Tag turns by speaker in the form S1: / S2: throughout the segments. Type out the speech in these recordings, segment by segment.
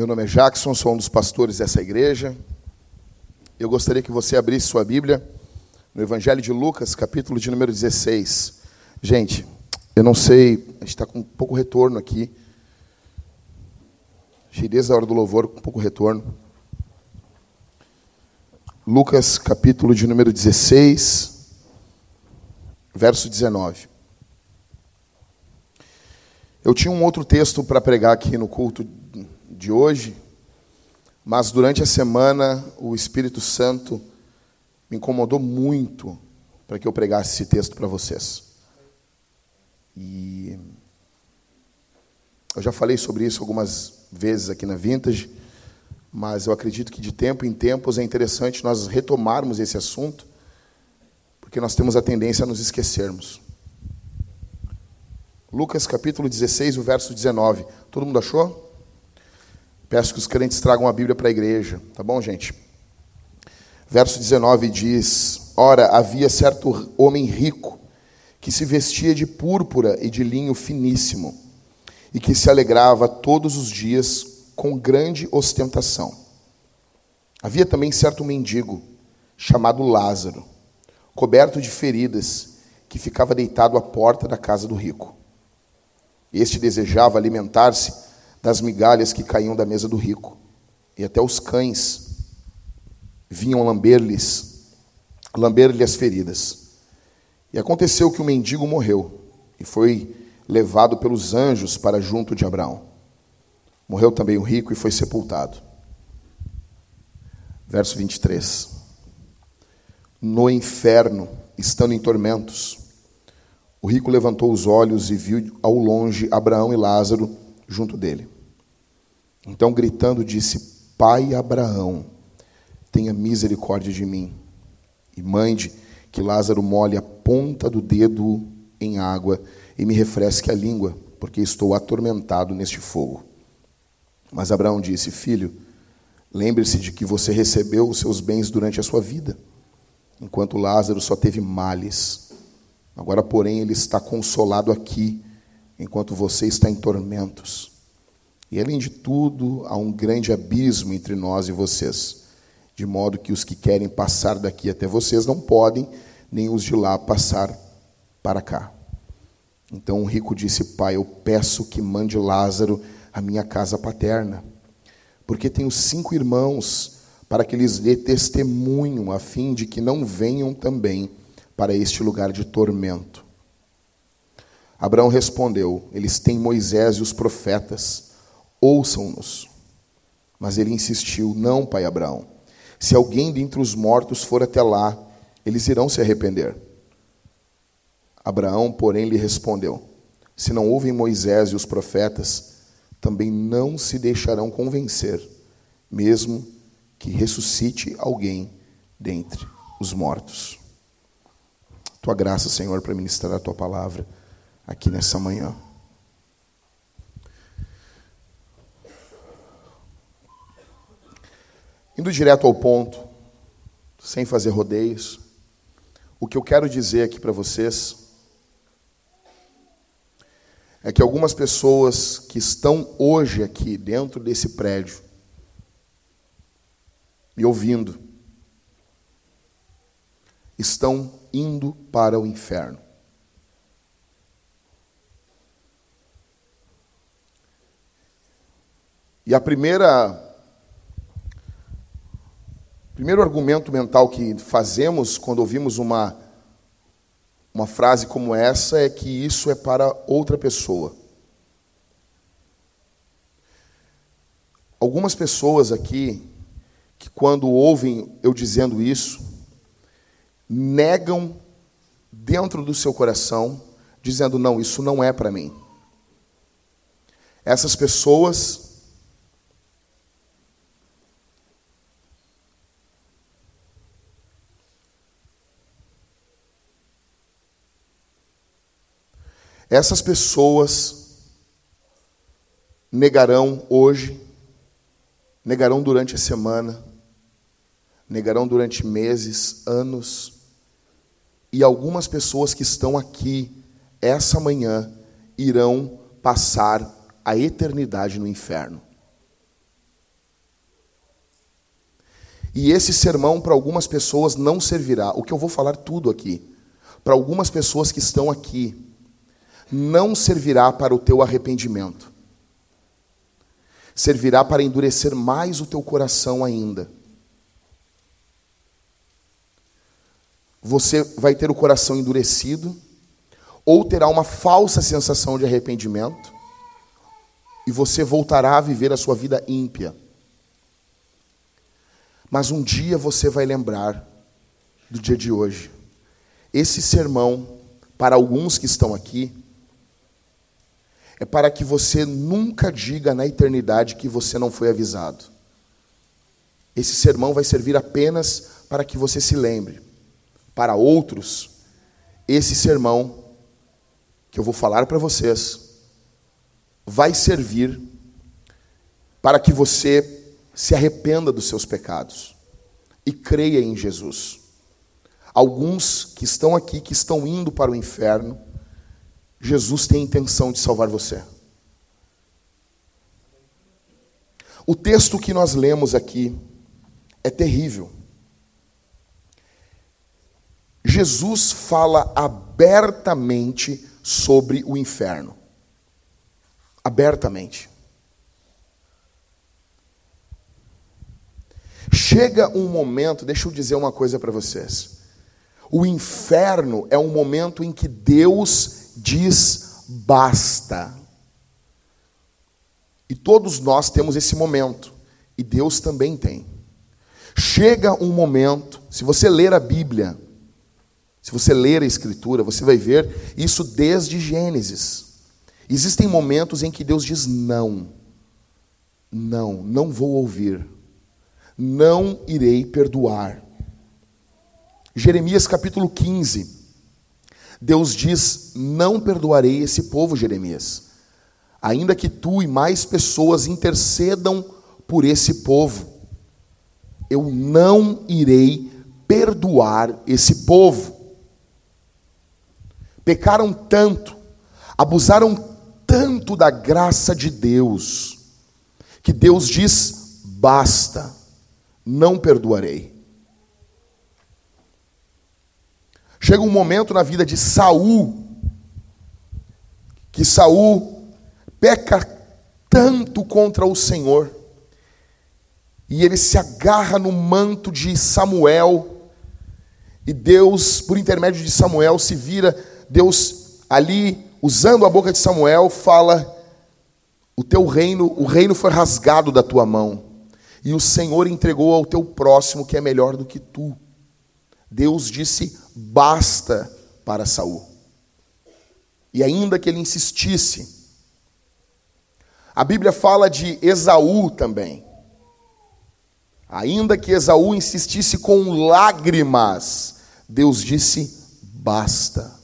S1: Meu nome é Jackson, sou um dos pastores dessa igreja. Eu gostaria que você abrisse sua Bíblia no Evangelho de Lucas, capítulo de número 16. Gente, eu não sei, a gente está com pouco retorno aqui. Achei desde a hora do louvor com pouco retorno. Lucas, capítulo de número 16, verso 19. Eu tinha um outro texto para pregar aqui no culto de hoje, mas durante a semana o Espírito Santo me incomodou muito para que eu pregasse esse texto para vocês. E eu já falei sobre isso algumas vezes aqui na Vintage, mas eu acredito que de tempo em tempos é interessante nós retomarmos esse assunto, porque nós temos a tendência a nos esquecermos. Lucas capítulo 16, o verso 19. Todo mundo achou? Peço que os crentes tragam a Bíblia para a igreja, tá bom, gente? Verso 19 diz: Ora, havia certo homem rico que se vestia de púrpura e de linho finíssimo e que se alegrava todos os dias com grande ostentação. Havia também certo mendigo chamado Lázaro, coberto de feridas, que ficava deitado à porta da casa do rico. Este desejava alimentar-se das migalhas que caíam da mesa do rico. E até os cães vinham lamber-lhes, lamber-lhe as feridas. E aconteceu que o mendigo morreu e foi levado pelos anjos para junto de Abraão. Morreu também o rico e foi sepultado. Verso 23. No inferno, estando em tormentos, o rico levantou os olhos e viu ao longe Abraão e Lázaro junto dele. Então, gritando, disse: Pai Abraão, tenha misericórdia de mim, e mande que Lázaro molhe a ponta do dedo em água e me refresque a língua, porque estou atormentado neste fogo. Mas Abraão disse: Filho, lembre-se de que você recebeu os seus bens durante a sua vida, enquanto Lázaro só teve males. Agora, porém, ele está consolado aqui enquanto você está em tormentos. E além de tudo, há um grande abismo entre nós e vocês, de modo que os que querem passar daqui até vocês não podem, nem os de lá passar para cá. Então o rico disse: Pai, eu peço que mande Lázaro à minha casa paterna, porque tenho cinco irmãos, para que lhes dê testemunho, a fim de que não venham também para este lugar de tormento. Abraão respondeu: Eles têm Moisés e os profetas, ouçam-nos. Mas ele insistiu: Não, pai Abraão. Se alguém dentre os mortos for até lá, eles irão se arrepender. Abraão, porém, lhe respondeu: Se não ouvem Moisés e os profetas, também não se deixarão convencer, mesmo que ressuscite alguém dentre os mortos. Tua graça, Senhor, para ministrar a tua palavra aqui nessa manhã. Indo direto ao ponto, sem fazer rodeios, o que eu quero dizer aqui para vocês é que algumas pessoas que estão hoje aqui dentro desse prédio, me ouvindo, estão indo para o inferno. E a primeira primeiro argumento mental que fazemos quando ouvimos uma uma frase como essa é que isso é para outra pessoa. Algumas pessoas aqui que quando ouvem eu dizendo isso, negam dentro do seu coração, dizendo não, isso não é para mim. Essas pessoas Essas pessoas negarão hoje, negarão durante a semana, negarão durante meses, anos, e algumas pessoas que estão aqui essa manhã irão passar a eternidade no inferno. E esse sermão para algumas pessoas não servirá. O que eu vou falar tudo aqui, para algumas pessoas que estão aqui, não servirá para o teu arrependimento. Servirá para endurecer mais o teu coração ainda. Você vai ter o coração endurecido, ou terá uma falsa sensação de arrependimento, e você voltará a viver a sua vida ímpia. Mas um dia você vai lembrar do dia de hoje. Esse sermão, para alguns que estão aqui, é para que você nunca diga na eternidade que você não foi avisado. Esse sermão vai servir apenas para que você se lembre. Para outros, esse sermão que eu vou falar para vocês vai servir para que você se arrependa dos seus pecados e creia em Jesus. Alguns que estão aqui, que estão indo para o inferno, Jesus tem intenção de salvar você. O texto que nós lemos aqui é terrível. Jesus fala abertamente sobre o inferno. Abertamente. Chega um momento, deixa eu dizer uma coisa para vocês. O inferno é um momento em que Deus diz basta. E todos nós temos esse momento, e Deus também tem. Chega um momento, se você ler a Bíblia, se você ler a Escritura, você vai ver isso desde Gênesis. Existem momentos em que Deus diz não. Não, não vou ouvir não irei perdoar. Jeremias capítulo 15. Deus diz: Não perdoarei esse povo, Jeremias, ainda que tu e mais pessoas intercedam por esse povo. Eu não irei perdoar esse povo. Pecaram tanto, abusaram tanto da graça de Deus, que Deus diz: basta não perdoarei. Chega um momento na vida de Saul que Saul peca tanto contra o Senhor e ele se agarra no manto de Samuel e Deus, por intermédio de Samuel, se vira, Deus ali usando a boca de Samuel fala: "O teu reino, o reino foi rasgado da tua mão" e o Senhor entregou ao teu próximo que é melhor do que tu. Deus disse basta para Saul. E ainda que ele insistisse, a Bíblia fala de Esaú também. Ainda que Esaú insistisse com lágrimas, Deus disse basta.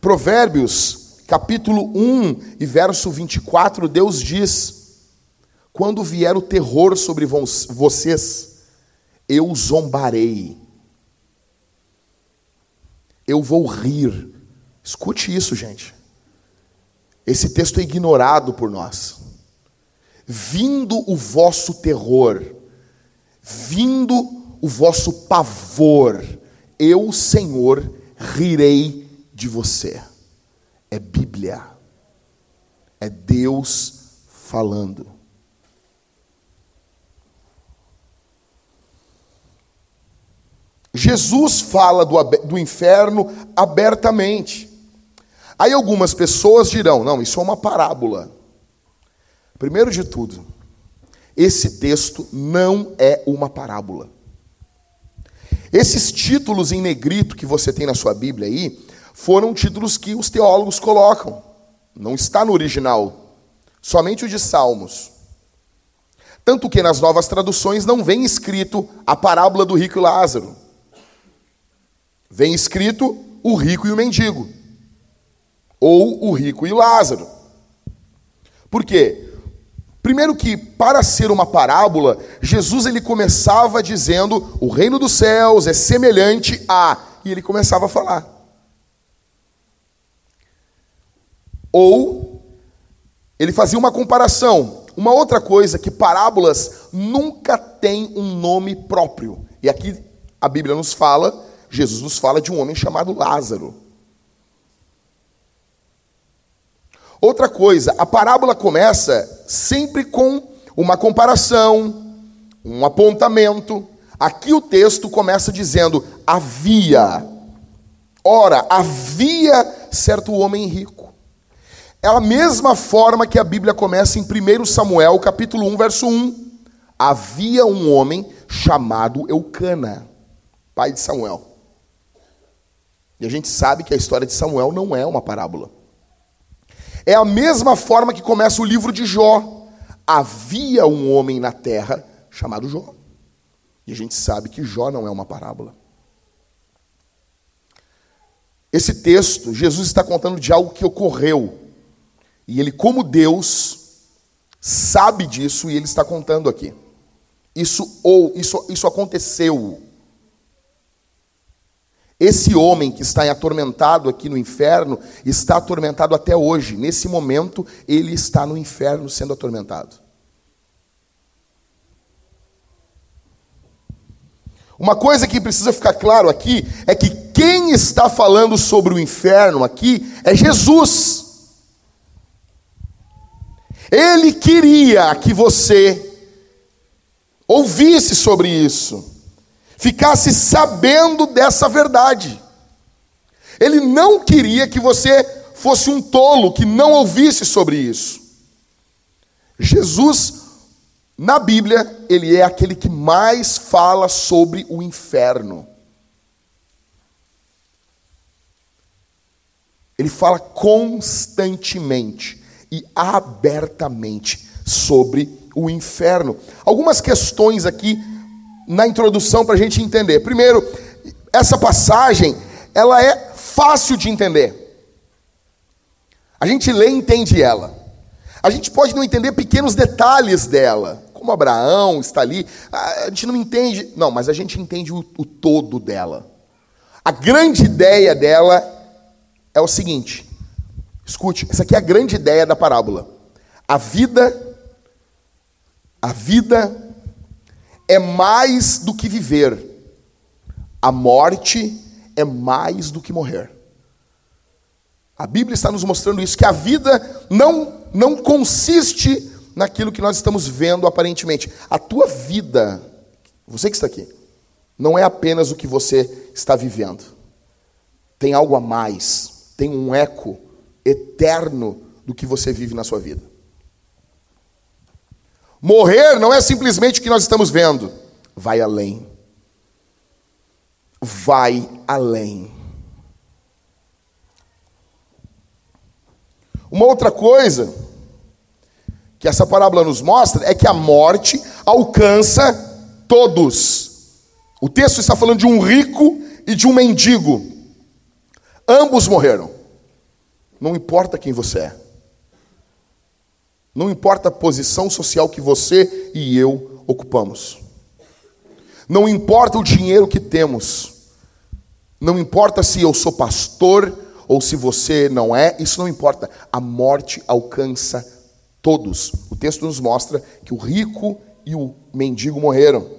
S1: Provérbios, capítulo 1 e verso 24, Deus diz: quando vier o terror sobre vocês, eu zombarei. Eu vou rir. Escute isso, gente. Esse texto é ignorado por nós. Vindo o vosso terror, vindo o vosso pavor, eu, Senhor, rirei de você. É Bíblia. É Deus falando. Jesus fala do, do inferno abertamente. Aí algumas pessoas dirão: não, isso é uma parábola. Primeiro de tudo, esse texto não é uma parábola. Esses títulos em negrito que você tem na sua Bíblia aí, foram títulos que os teólogos colocam. Não está no original. Somente o de Salmos. Tanto que nas novas traduções não vem escrito a parábola do rico Lázaro. Vem escrito o rico e o mendigo, ou o rico e Lázaro. Por quê? Primeiro que para ser uma parábola, Jesus ele começava dizendo: "O reino dos céus é semelhante a", e ele começava a falar. Ou ele fazia uma comparação. Uma outra coisa que parábolas nunca têm um nome próprio. E aqui a Bíblia nos fala, Jesus nos fala de um homem chamado Lázaro. Outra coisa, a parábola começa sempre com uma comparação, um apontamento. Aqui o texto começa dizendo: havia. Ora, havia certo homem rico. É a mesma forma que a Bíblia começa em 1 Samuel, capítulo 1, verso 1. Havia um homem chamado Eucana, pai de Samuel. E a gente sabe que a história de Samuel não é uma parábola. É a mesma forma que começa o livro de Jó. Havia um homem na terra chamado Jó. E a gente sabe que Jó não é uma parábola. Esse texto, Jesus está contando de algo que ocorreu. E ele, como Deus, sabe disso e ele está contando aqui. Isso ou isso, isso aconteceu. Esse homem que está atormentado aqui no inferno está atormentado até hoje. Nesse momento, ele está no inferno sendo atormentado. Uma coisa que precisa ficar claro aqui é que quem está falando sobre o inferno aqui é Jesus. Ele queria que você ouvisse sobre isso ficasse sabendo dessa verdade. Ele não queria que você fosse um tolo que não ouvisse sobre isso. Jesus, na Bíblia, ele é aquele que mais fala sobre o inferno. Ele fala constantemente e abertamente sobre o inferno. Algumas questões aqui na introdução para a gente entender. Primeiro, essa passagem ela é fácil de entender. A gente lê e entende ela. A gente pode não entender pequenos detalhes dela, como Abraão está ali. A gente não entende, não, mas a gente entende o, o todo dela. A grande ideia dela é o seguinte: escute, essa aqui é a grande ideia da parábola. A vida, a vida é mais do que viver. A morte é mais do que morrer. A Bíblia está nos mostrando isso, que a vida não, não consiste naquilo que nós estamos vendo aparentemente. A tua vida, você que está aqui, não é apenas o que você está vivendo. Tem algo a mais, tem um eco eterno do que você vive na sua vida. Morrer não é simplesmente o que nós estamos vendo, vai além. Vai além. Uma outra coisa que essa parábola nos mostra é que a morte alcança todos. O texto está falando de um rico e de um mendigo. Ambos morreram. Não importa quem você é. Não importa a posição social que você e eu ocupamos. Não importa o dinheiro que temos. Não importa se eu sou pastor ou se você não é, isso não importa. A morte alcança todos. O texto nos mostra que o rico e o mendigo morreram.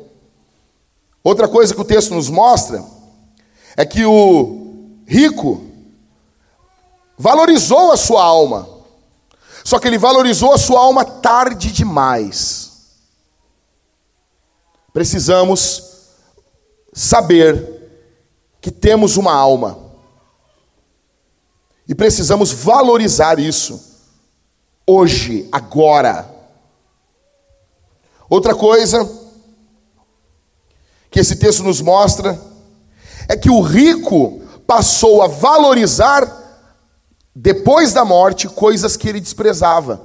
S1: Outra coisa que o texto nos mostra é que o rico valorizou a sua alma. Só que ele valorizou a sua alma tarde demais. Precisamos saber que temos uma alma. E precisamos valorizar isso hoje, agora. Outra coisa que esse texto nos mostra é que o rico passou a valorizar depois da morte, coisas que ele desprezava.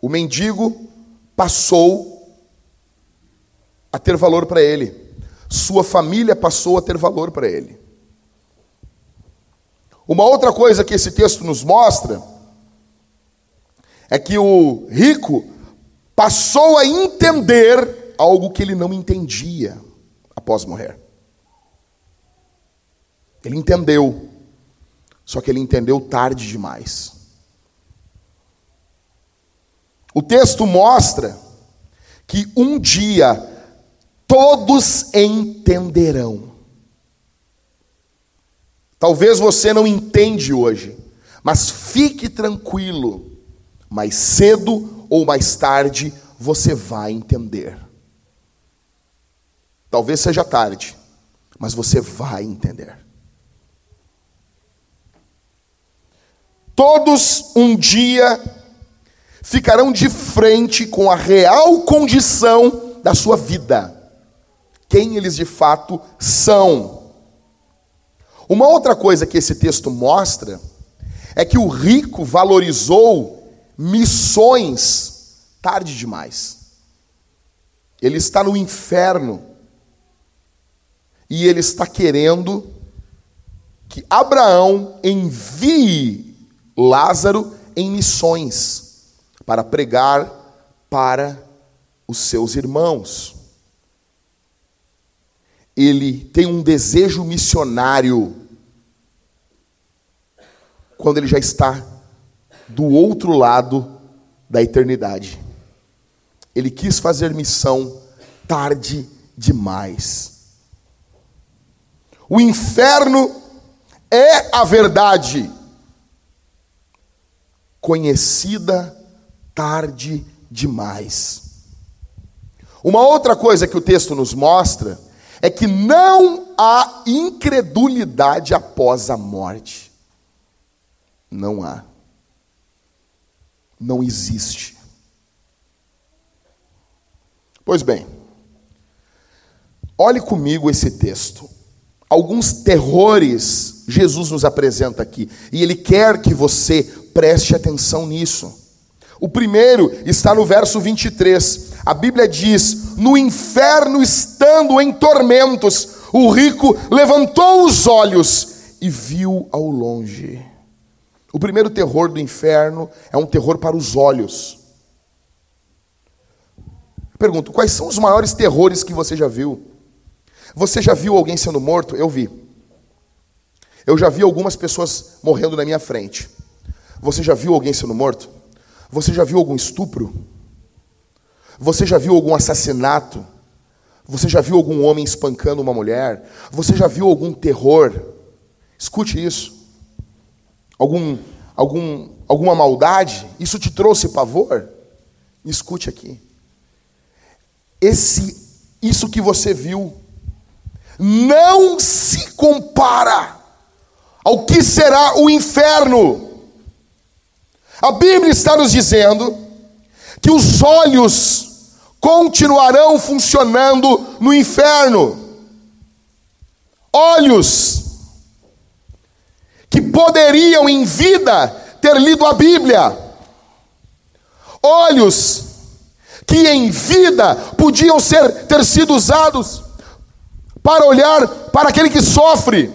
S1: O mendigo passou a ter valor para ele, sua família passou a ter valor para ele. Uma outra coisa que esse texto nos mostra é que o rico passou a entender algo que ele não entendia após morrer. Ele entendeu só que ele entendeu tarde demais. O texto mostra que um dia todos entenderão. Talvez você não entende hoje, mas fique tranquilo, mais cedo ou mais tarde você vai entender. Talvez seja tarde, mas você vai entender. Todos um dia ficarão de frente com a real condição da sua vida, quem eles de fato são. Uma outra coisa que esse texto mostra é que o rico valorizou missões tarde demais. Ele está no inferno e ele está querendo que Abraão envie Lázaro em missões para pregar para os seus irmãos. Ele tem um desejo missionário quando ele já está do outro lado da eternidade. Ele quis fazer missão tarde demais. O inferno é a verdade, conhecida tarde demais. Uma outra coisa que o texto nos mostra é que não há incredulidade após a morte. Não há. Não existe. Pois bem, olhe comigo esse texto. Alguns terrores Jesus nos apresenta aqui, e Ele quer que você preste atenção nisso. O primeiro está no verso 23. A Bíblia diz: No inferno, estando em tormentos, o rico levantou os olhos e viu ao longe o primeiro terror do inferno é um terror para os olhos. Pergunto, quais são os maiores terrores que você já viu? Você já viu alguém sendo morto? Eu vi. Eu já vi algumas pessoas morrendo na minha frente. Você já viu alguém sendo morto? Você já viu algum estupro? Você já viu algum assassinato? Você já viu algum homem espancando uma mulher? Você já viu algum terror? Escute isso algum, algum, alguma maldade, isso te trouxe pavor? Escute aqui. Esse, isso que você viu não se compara ao que será o inferno. A Bíblia está nos dizendo que os olhos continuarão funcionando no inferno. Olhos que poderiam em vida ter lido a Bíblia, olhos que em vida podiam ser ter sido usados para olhar para aquele que sofre,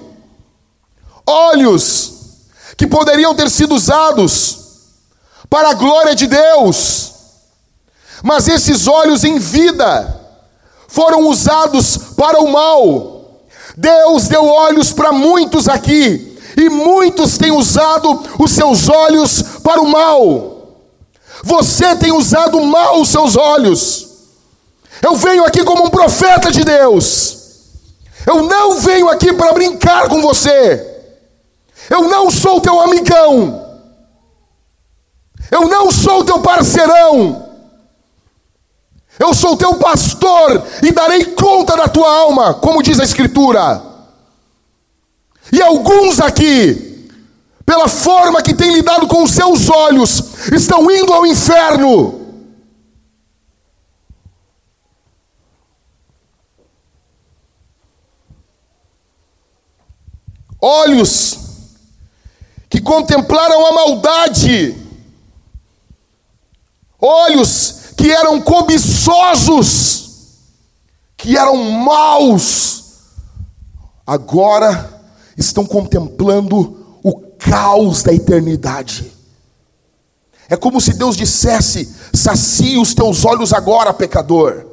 S1: olhos que poderiam ter sido usados para a glória de Deus, mas esses olhos em vida foram usados para o mal. Deus deu olhos para muitos aqui, e muitos têm usado os seus olhos para o mal. Você tem usado mal os seus olhos. Eu venho aqui como um profeta de Deus. Eu não venho aqui para brincar com você. Eu não sou teu amigão. Eu não sou teu parceirão. Eu sou teu pastor e darei conta da tua alma, como diz a Escritura. E alguns aqui, pela forma que têm lidado com os seus olhos, estão indo ao inferno. Olhos que contemplaram a maldade, olhos que eram cobiçosos, que eram maus, agora estão contemplando o caos da eternidade. É como se Deus dissesse: sacie os teus olhos agora, pecador.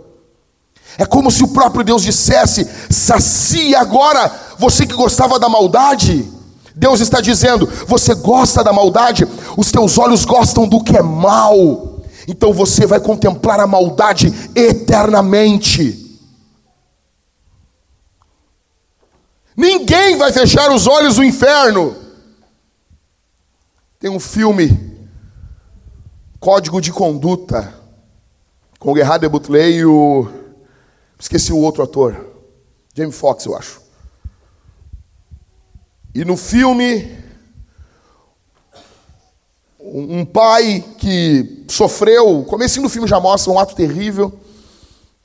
S1: É como se o próprio Deus dissesse: sacie agora, você que gostava da maldade. Deus está dizendo: você gosta da maldade, os teus olhos gostam do que é mal. Então você vai contemplar a maldade eternamente. Ninguém vai fechar os olhos do inferno. Tem um filme, Código de Conduta, com o Gerard de Butley e o. Esqueci o outro ator. James Fox, eu acho. E no filme, um pai que sofreu, o começo do filme já mostra um ato terrível,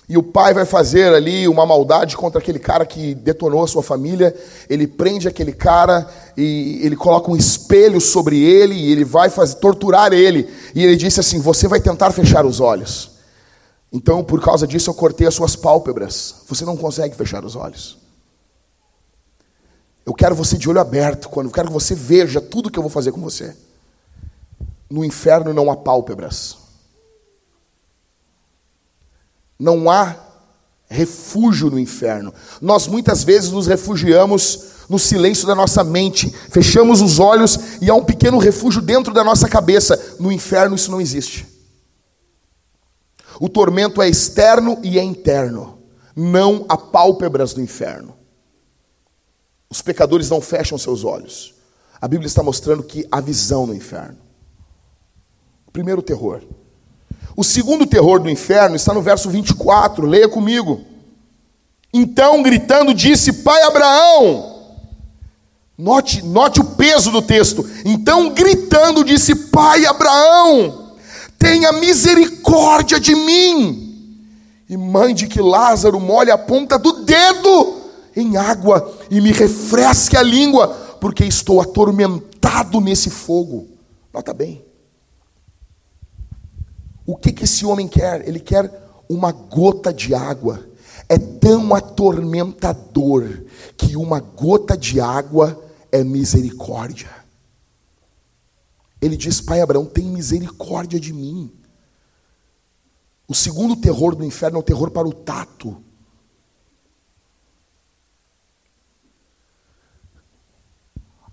S1: e o pai vai fazer ali uma maldade contra aquele cara que detonou a sua família. Ele prende aquele cara e ele coloca um espelho sobre ele e ele vai fazer, torturar ele. E ele disse assim: Você vai tentar fechar os olhos. Então, por causa disso, eu cortei as suas pálpebras. Você não consegue fechar os olhos. Eu quero você de olho aberto, quando eu quero que você veja tudo que eu vou fazer com você. No inferno não há pálpebras. Não há refúgio no inferno. Nós muitas vezes nos refugiamos no silêncio da nossa mente, fechamos os olhos e há um pequeno refúgio dentro da nossa cabeça. No inferno isso não existe. O tormento é externo e é interno. Não há pálpebras no inferno. Os pecadores não fecham seus olhos. A Bíblia está mostrando que há visão no inferno. Primeiro terror. O segundo terror do inferno está no verso 24, leia comigo. Então, gritando, disse: Pai Abraão, note, note o peso do texto. Então, gritando, disse: Pai Abraão, tenha misericórdia de mim, e mande que Lázaro molhe a ponta do dedo em água e me refresque a língua, porque estou atormentado nesse fogo. Nota bem. O que, que esse homem quer? Ele quer uma gota de água. É tão atormentador que uma gota de água é misericórdia. Ele diz: Pai Abraão, tem misericórdia de mim. O segundo terror do inferno é o terror para o tato.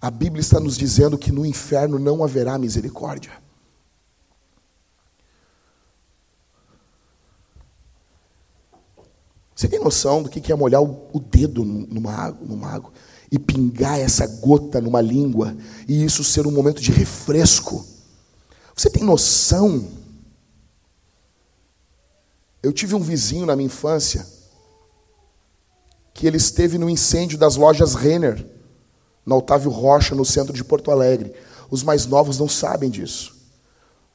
S1: A Bíblia está nos dizendo que no inferno não haverá misericórdia. Você tem noção do que é molhar o dedo numa água, numa água e pingar essa gota numa língua e isso ser um momento de refresco? Você tem noção? Eu tive um vizinho na minha infância que ele esteve no incêndio das lojas Renner, na Otávio Rocha, no centro de Porto Alegre. Os mais novos não sabem disso.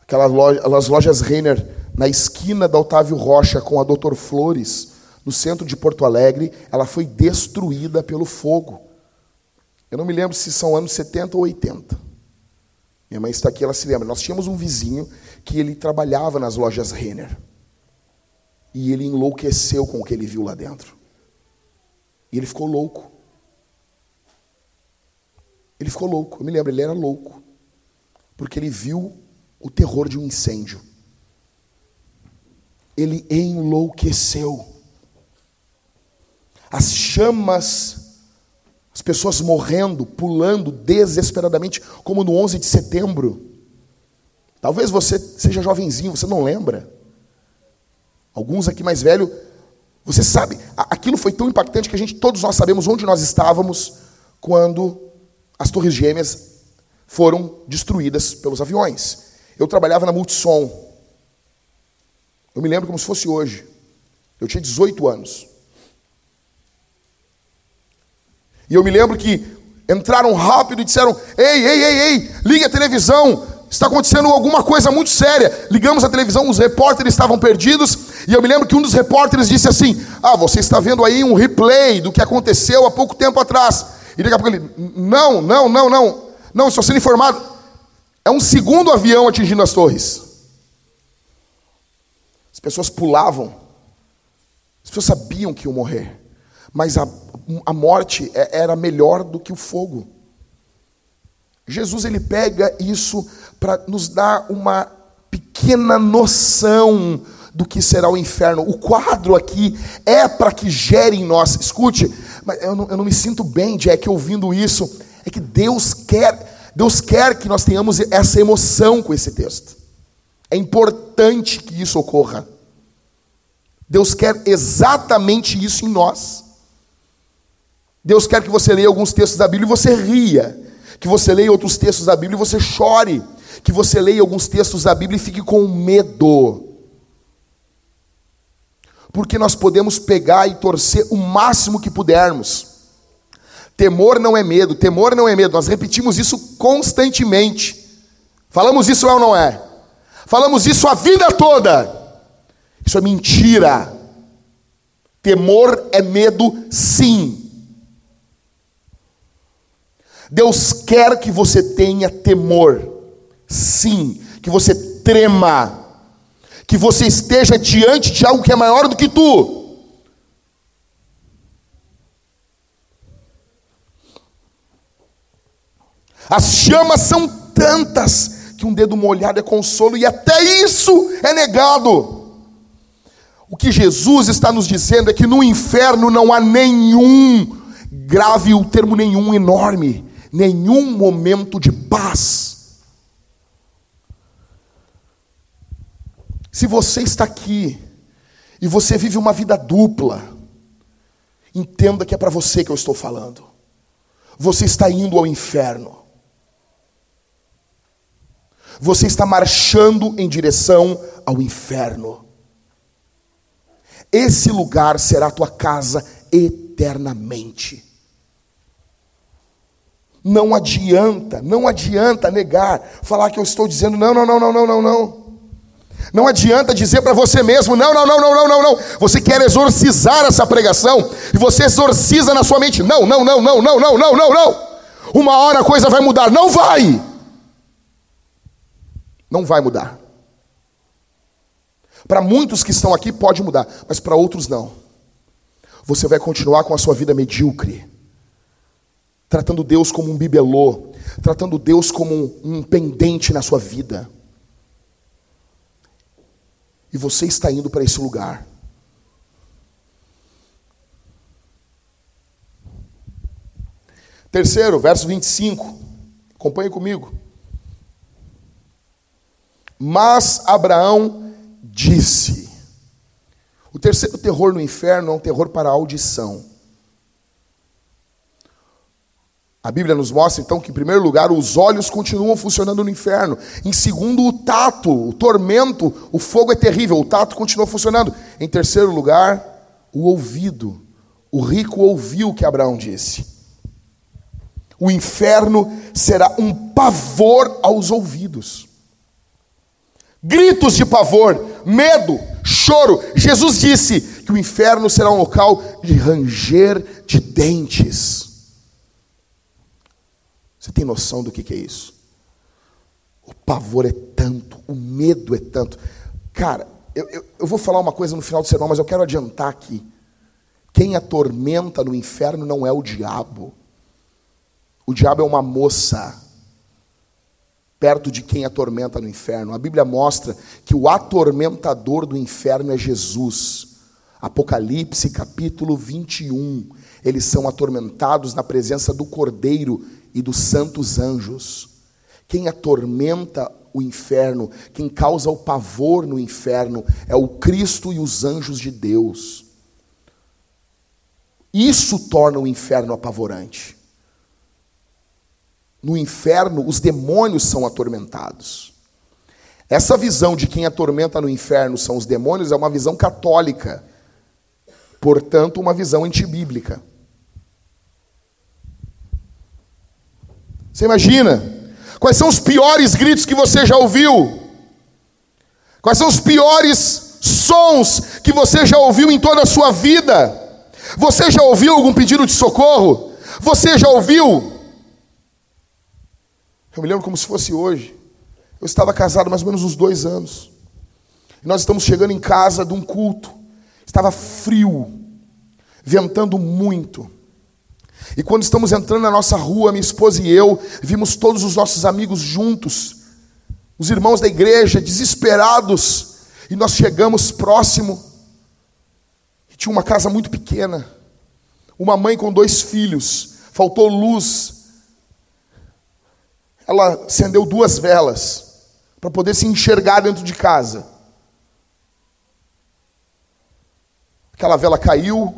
S1: Aquelas lojas, Renner na esquina da Otávio Rocha com a Doutor Flores no centro de Porto Alegre, ela foi destruída pelo fogo. Eu não me lembro se são anos 70 ou 80. Minha mãe está aqui, ela se lembra. Nós tínhamos um vizinho que ele trabalhava nas lojas Renner. E ele enlouqueceu com o que ele viu lá dentro. E ele ficou louco. Ele ficou louco. Eu me lembro, ele era louco. Porque ele viu o terror de um incêndio. Ele enlouqueceu as chamas, as pessoas morrendo, pulando desesperadamente, como no 11 de setembro. Talvez você seja jovenzinho, você não lembra. Alguns aqui mais velho, você sabe, aquilo foi tão impactante que a gente, todos nós sabemos onde nós estávamos quando as Torres Gêmeas foram destruídas pelos aviões. Eu trabalhava na Multissom. Eu me lembro como se fosse hoje. Eu tinha 18 anos. E eu me lembro que entraram rápido e disseram: Ei, ei, ei, ei, ligue a televisão, está acontecendo alguma coisa muito séria. Ligamos a televisão, os repórteres estavam perdidos, e eu me lembro que um dos repórteres disse assim: Ah, você está vendo aí um replay do que aconteceu há pouco tempo atrás. E daqui a pouco ele: Não, não, não, não, não, estou sendo informado. É um segundo avião atingindo as torres. As pessoas pulavam, as pessoas sabiam que iam morrer, mas a a morte é, era melhor do que o fogo. Jesus ele pega isso para nos dar uma pequena noção do que será o inferno. O quadro aqui é para que gere em nós. Escute, mas eu não, eu não me sinto bem, Jack, ouvindo isso. É que Deus quer, Deus quer que nós tenhamos essa emoção com esse texto. É importante que isso ocorra. Deus quer exatamente isso em nós. Deus quer que você leia alguns textos da Bíblia e você ria, que você leia outros textos da Bíblia e você chore, que você leia alguns textos da Bíblia e fique com medo. Porque nós podemos pegar e torcer o máximo que pudermos. Temor não é medo, temor não é medo. Nós repetimos isso constantemente. Falamos isso é ou não é? Falamos isso a vida toda. Isso é mentira. Temor é medo, sim. Deus quer que você tenha temor, sim, que você trema, que você esteja diante de algo que é maior do que tu. As chamas são tantas que um dedo molhado é consolo e até isso é negado. O que Jesus está nos dizendo é que no inferno não há nenhum, grave o termo nenhum, enorme, nenhum momento de paz. Se você está aqui e você vive uma vida dupla, entenda que é para você que eu estou falando. Você está indo ao inferno. Você está marchando em direção ao inferno. Esse lugar será a tua casa eternamente. Não adianta, não adianta negar, falar que eu estou dizendo não, não, não, não, não, não, não. Não adianta dizer para você mesmo, não, não, não, não, não, não, não. Você quer exorcizar essa pregação e você exorciza na sua mente, não, não, não, não, não, não, não, não, não. Uma hora a coisa vai mudar, não vai. Não vai mudar. Para muitos que estão aqui pode mudar, mas para outros não. Você vai continuar com a sua vida medíocre tratando Deus como um bibelô, tratando Deus como um, pendente na sua vida. E você está indo para esse lugar. Terceiro, verso 25. Acompanhe comigo. Mas Abraão disse: O terceiro terror no inferno é um terror para a audição. A Bíblia nos mostra então que, em primeiro lugar, os olhos continuam funcionando no inferno. Em segundo, o tato, o tormento, o fogo é terrível, o tato continua funcionando. Em terceiro lugar, o ouvido. O rico ouviu o que Abraão disse. O inferno será um pavor aos ouvidos. Gritos de pavor, medo, choro. Jesus disse que o inferno será um local de ranger de dentes. Você tem noção do que, é isso? O pavor é tanto, o medo é tanto. Cara, eu, eu, eu, vou falar uma coisa no final do sermão, mas eu quero adiantar aqui. Quem atormenta no inferno não é o diabo. O diabo é uma moça perto de quem atormenta no inferno. A Bíblia mostra que o atormentador do inferno é Jesus. Apocalipse capítulo 21. Eles são atormentados na presença do Cordeiro e dos santos anjos. Quem atormenta o inferno, quem causa o pavor no inferno, é o Cristo e os anjos de Deus. Isso torna o inferno apavorante. No inferno, os demônios são atormentados. Essa visão de quem atormenta no inferno são os demônios é uma visão católica, portanto, uma visão antibíblica. Você imagina? Quais são os piores gritos que você já ouviu? Quais são os piores sons que você já ouviu em toda a sua vida? Você já ouviu algum pedido de socorro? Você já ouviu? Eu me lembro como se fosse hoje. Eu estava casado mais ou menos uns dois anos. E nós estamos chegando em casa de um culto. Estava frio, ventando muito. E quando estamos entrando na nossa rua, minha esposa e eu, vimos todos os nossos amigos juntos, os irmãos da igreja, desesperados, e nós chegamos próximo, e tinha uma casa muito pequena, uma mãe com dois filhos, faltou luz, ela acendeu duas velas para poder se enxergar dentro de casa. Aquela vela caiu,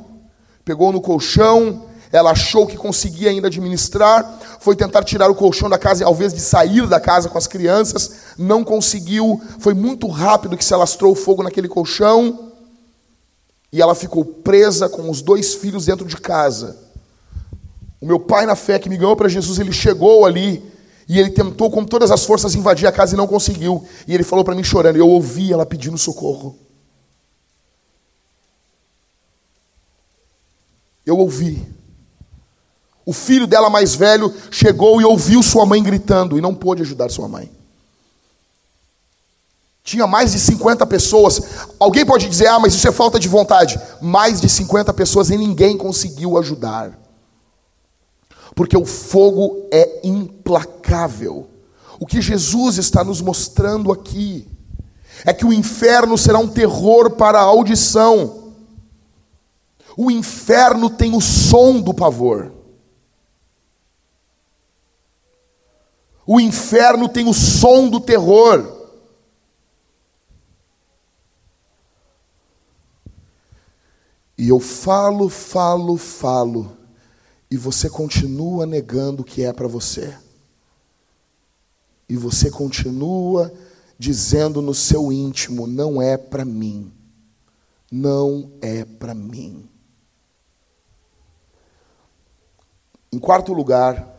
S1: pegou no colchão, ela achou que conseguia ainda administrar, foi tentar tirar o colchão da casa ao invés de sair da casa com as crianças, não conseguiu, foi muito rápido que se alastrou o fogo naquele colchão, e ela ficou presa com os dois filhos dentro de casa. O meu pai, na fé que me ganhou para Jesus, ele chegou ali e ele tentou com todas as forças invadir a casa e não conseguiu. E ele falou para mim chorando, eu ouvi ela pedindo socorro. Eu ouvi. O filho dela mais velho chegou e ouviu sua mãe gritando e não pôde ajudar sua mãe. Tinha mais de 50 pessoas. Alguém pode dizer, ah, mas isso é falta de vontade. Mais de 50 pessoas e ninguém conseguiu ajudar. Porque o fogo é implacável. O que Jesus está nos mostrando aqui é que o inferno será um terror para a audição. O inferno tem o som do pavor. O inferno tem o som do terror. E eu falo, falo, falo, e você continua negando o que é para você. E você continua dizendo no seu íntimo: não é para mim. Não é para mim. Em quarto lugar,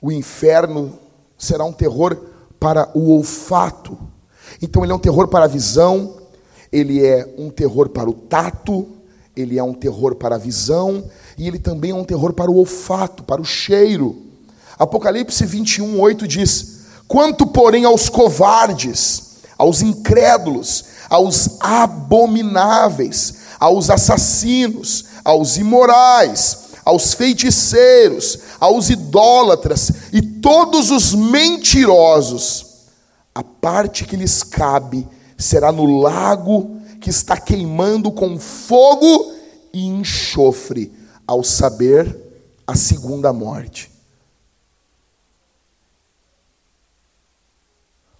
S1: o inferno será um terror para o olfato. Então, ele é um terror para a visão, ele é um terror para o tato, ele é um terror para a visão, e ele também é um terror para o olfato, para o cheiro. Apocalipse 21, 8 diz: Quanto, porém, aos covardes, aos incrédulos, aos abomináveis, aos assassinos, aos imorais, aos feiticeiros, aos idólatras e todos os mentirosos, a parte que lhes cabe será no lago que está queimando com fogo e enxofre, ao saber a segunda morte.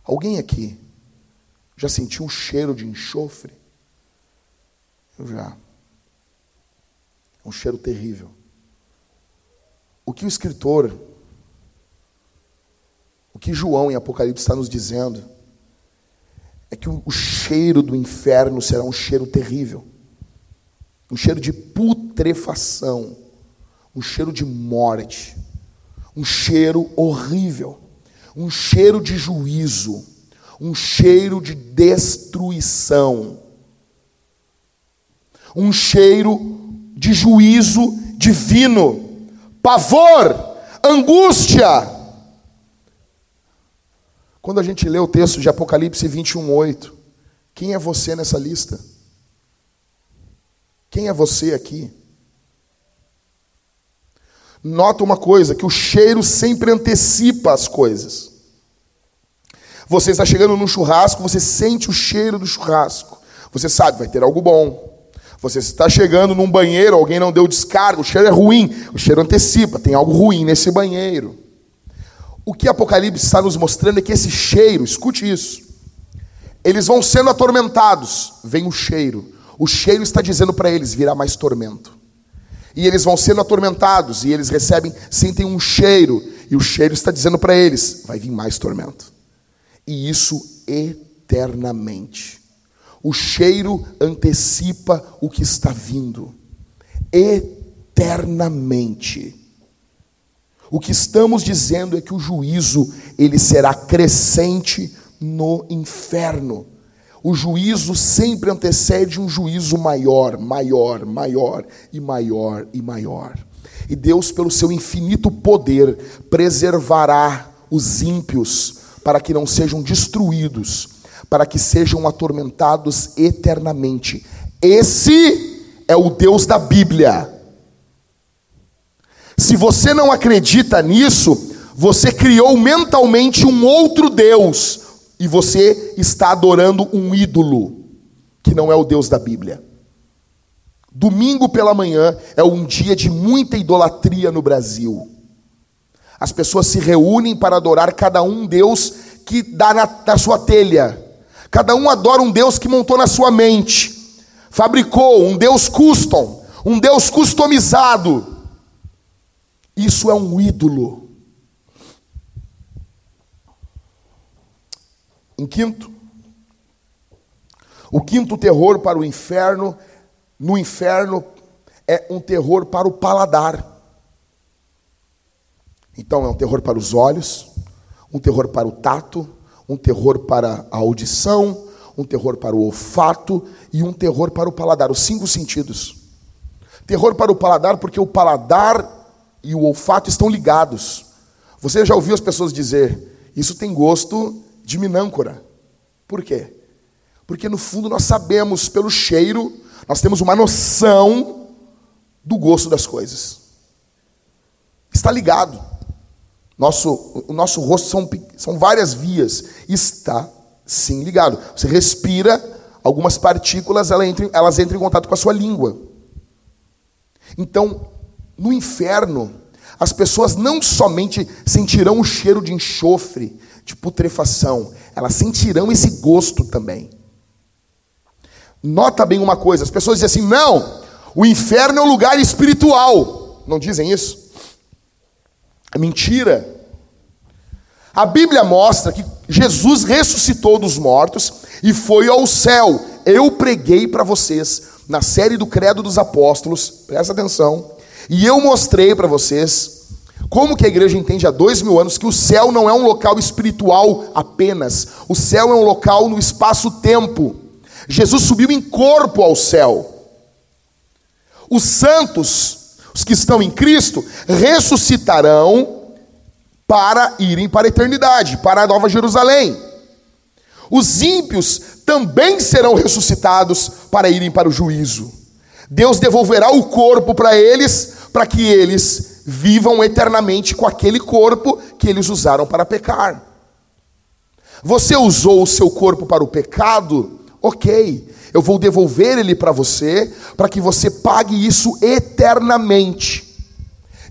S1: Alguém aqui já sentiu um cheiro de enxofre? Eu já. É um cheiro terrível. O que o escritor, o que João em Apocalipse está nos dizendo, é que o cheiro do inferno será um cheiro terrível, um cheiro de putrefação, um cheiro de morte, um cheiro horrível, um cheiro de juízo, um cheiro de destruição, um cheiro de juízo divino pavor, angústia. Quando a gente lê o texto de Apocalipse 21, 8, quem é você nessa lista? Quem é você aqui? Nota uma coisa, que o cheiro sempre antecipa as coisas. Você está chegando num churrasco, você sente o cheiro do churrasco. Você sabe, vai ter algo bom. Você está chegando num banheiro, alguém não deu descarga, o cheiro é ruim, o cheiro antecipa, tem algo ruim nesse banheiro. O que Apocalipse está nos mostrando é que esse cheiro, escute isso, eles vão sendo atormentados, vem o cheiro. O cheiro está dizendo para eles: virá mais tormento. E eles vão sendo atormentados, e eles recebem, sentem um cheiro, e o cheiro está dizendo para eles: vai vir mais tormento. E isso eternamente. O cheiro antecipa o que está vindo eternamente. O que estamos dizendo é que o juízo ele será crescente no inferno. O juízo sempre antecede um juízo maior, maior, maior e maior e maior. E Deus, pelo seu infinito poder, preservará os ímpios para que não sejam destruídos para que sejam atormentados eternamente. Esse é o Deus da Bíblia. Se você não acredita nisso, você criou mentalmente um outro Deus e você está adorando um ídolo que não é o Deus da Bíblia. Domingo pela manhã é um dia de muita idolatria no Brasil. As pessoas se reúnem para adorar cada um Deus que dá na, na sua telha. Cada um adora um Deus que montou na sua mente, fabricou um Deus custom, um Deus customizado. Isso é um ídolo. Em quinto, o quinto terror para o inferno, no inferno, é um terror para o paladar. Então, é um terror para os olhos, um terror para o tato, um terror para a audição, um terror para o olfato e um terror para o paladar, os cinco sentidos. Terror para o paladar, porque o paladar e o olfato estão ligados. Você já ouviu as pessoas dizer, isso tem gosto de minâncora. Por quê? Porque no fundo nós sabemos pelo cheiro, nós temos uma noção do gosto das coisas. Está ligado. Nosso, o nosso rosto são, são várias vias. Está sim ligado. Você respira, algumas partículas elas entram, elas entram em contato com a sua língua. Então, no inferno, as pessoas não somente sentirão o cheiro de enxofre, de putrefação, elas sentirão esse gosto também. Nota bem uma coisa: as pessoas dizem assim, não, o inferno é um lugar espiritual. Não dizem isso? É mentira. A Bíblia mostra que Jesus ressuscitou dos mortos e foi ao céu. Eu preguei para vocês na série do Credo dos Apóstolos, presta atenção, e eu mostrei para vocês como que a igreja entende há dois mil anos que o céu não é um local espiritual apenas, o céu é um local no espaço-tempo. Jesus subiu em corpo ao céu. Os santos, os que estão em Cristo, ressuscitarão para irem para a eternidade, para a Nova Jerusalém. Os ímpios também serão ressuscitados para irem para o juízo. Deus devolverá o corpo para eles, para que eles vivam eternamente com aquele corpo que eles usaram para pecar. Você usou o seu corpo para o pecado? Ok, eu vou devolver ele para você, para que você pague isso eternamente.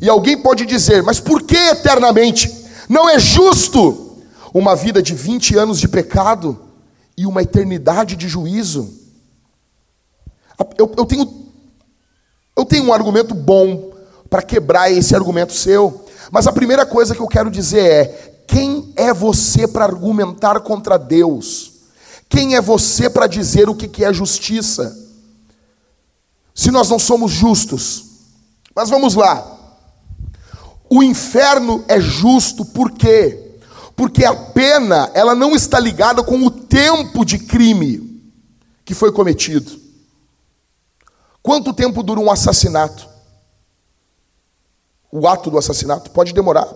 S1: E alguém pode dizer, mas por que eternamente? Não é justo uma vida de 20 anos de pecado e uma eternidade de juízo. Eu, eu tenho, eu tenho um argumento bom para quebrar esse argumento seu. Mas a primeira coisa que eu quero dizer é: quem é você para argumentar contra Deus? Quem é você para dizer o que é justiça? Se nós não somos justos. Mas vamos lá. O inferno é justo por quê? Porque a pena, ela não está ligada com o tempo de crime que foi cometido. Quanto tempo dura um assassinato? o ato do assassinato pode demorar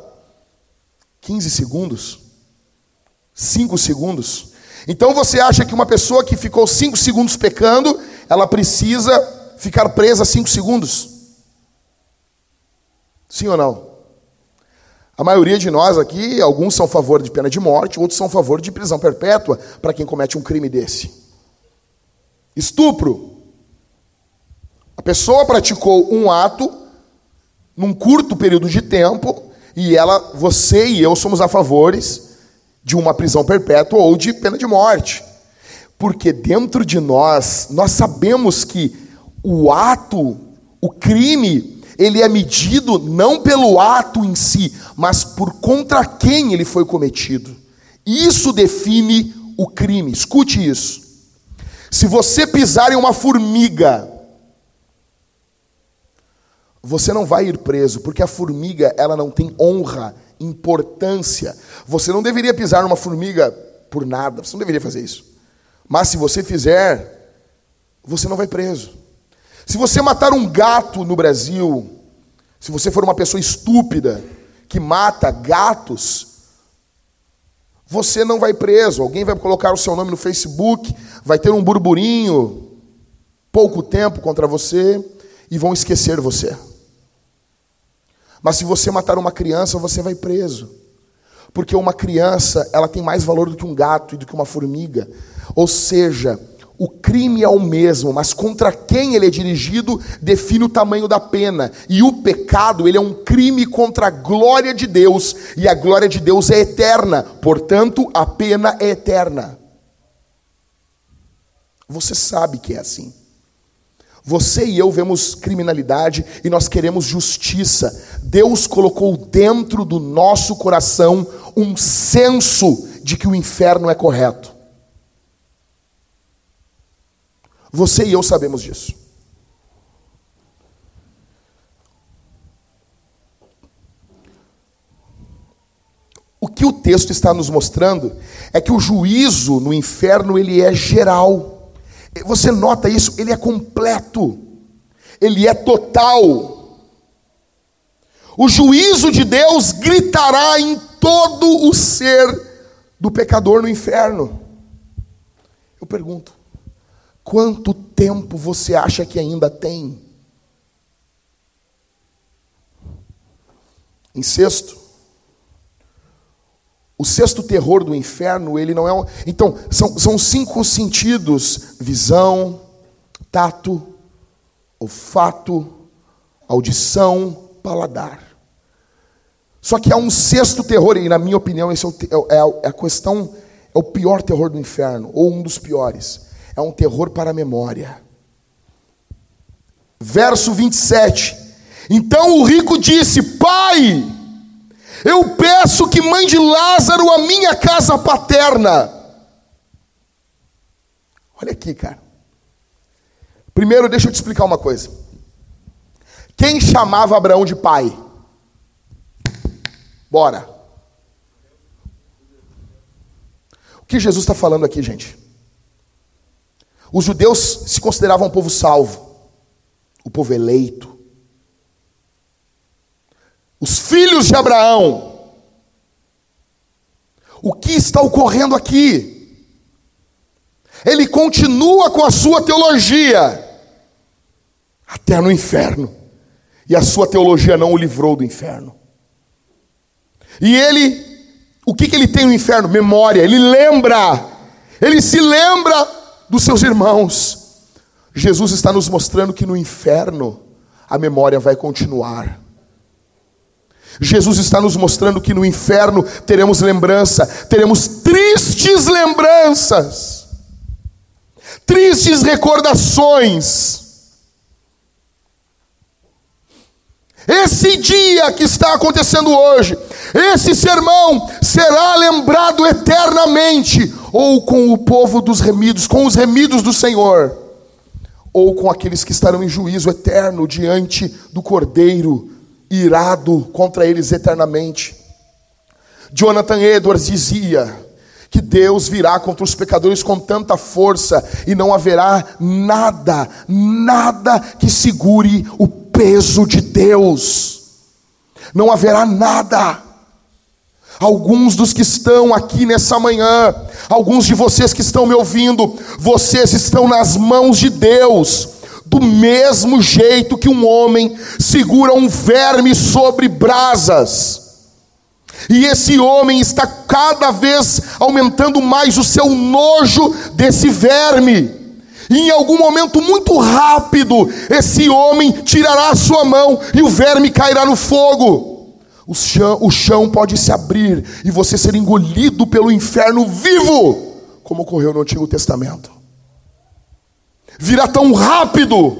S1: 15 segundos, 5 segundos. Então você acha que uma pessoa que ficou 5 segundos pecando, ela precisa ficar presa 5 segundos? Sim ou não? A maioria de nós aqui, alguns são a favor de pena de morte, outros são a favor de prisão perpétua para quem comete um crime desse. Estupro. A pessoa praticou um ato num curto período de tempo, e ela, você e eu somos a favores de uma prisão perpétua ou de pena de morte. Porque dentro de nós, nós sabemos que o ato, o crime, ele é medido não pelo ato em si, mas por contra quem ele foi cometido. Isso define o crime. Escute isso. Se você pisar em uma formiga, você não vai ir preso, porque a formiga, ela não tem honra, importância. Você não deveria pisar numa formiga por nada, você não deveria fazer isso. Mas se você fizer, você não vai preso. Se você matar um gato no Brasil, se você for uma pessoa estúpida que mata gatos, você não vai preso. Alguém vai colocar o seu nome no Facebook, vai ter um burburinho, pouco tempo contra você e vão esquecer você. Mas se você matar uma criança, você vai preso. Porque uma criança, ela tem mais valor do que um gato e do que uma formiga. Ou seja, o crime é o mesmo, mas contra quem ele é dirigido define o tamanho da pena. E o pecado, ele é um crime contra a glória de Deus, e a glória de Deus é eterna, portanto, a pena é eterna. Você sabe que é assim. Você e eu vemos criminalidade e nós queremos justiça. Deus colocou dentro do nosso coração um senso de que o inferno é correto. Você e eu sabemos disso. O que o texto está nos mostrando é que o juízo no inferno ele é geral. Você nota isso? Ele é completo. Ele é total. O juízo de Deus gritará em todo o ser do pecador no inferno. Eu pergunto: Quanto tempo você acha que ainda tem? Em sexto, o sexto terror do inferno, ele não é um. Então, são, são cinco sentidos: visão, tato, olfato, audição, paladar. Só que há um sexto terror, e na minha opinião, esse é, o, é, é a questão, é o pior terror do inferno, ou um dos piores é um terror para a memória. Verso 27. Então o rico disse: Pai, eu peço que mande Lázaro a minha casa paterna. Olha aqui, cara. Primeiro, deixa eu te explicar uma coisa. Quem chamava Abraão de pai? Bora. O que Jesus está falando aqui, gente? Os judeus se consideravam um povo salvo, o povo eleito. Os filhos de Abraão. O que está ocorrendo aqui? Ele continua com a sua teologia até no inferno. E a sua teologia não o livrou do inferno. E ele, o que, que ele tem no inferno? Memória. Ele lembra. Ele se lembra dos seus irmãos. Jesus está nos mostrando que no inferno a memória vai continuar. Jesus está nos mostrando que no inferno teremos lembrança, teremos tristes lembranças, tristes recordações. Esse dia que está acontecendo hoje, esse sermão será lembrado eternamente, ou com o povo dos remidos, com os remidos do Senhor, ou com aqueles que estarão em juízo eterno diante do Cordeiro, irado contra eles eternamente. Jonathan Edwards dizia que Deus virá contra os pecadores com tanta força e não haverá nada, nada que segure o peso de Deus. Não haverá nada. Alguns dos que estão aqui nessa manhã, alguns de vocês que estão me ouvindo, vocês estão nas mãos de Deus, do mesmo jeito que um homem segura um verme sobre brasas. E esse homem está cada vez aumentando mais o seu nojo desse verme. E em algum momento muito rápido, esse homem tirará a sua mão e o verme cairá no fogo o chão, o chão pode se abrir e você ser engolido pelo inferno vivo, como ocorreu no Antigo Testamento. Virá tão rápido,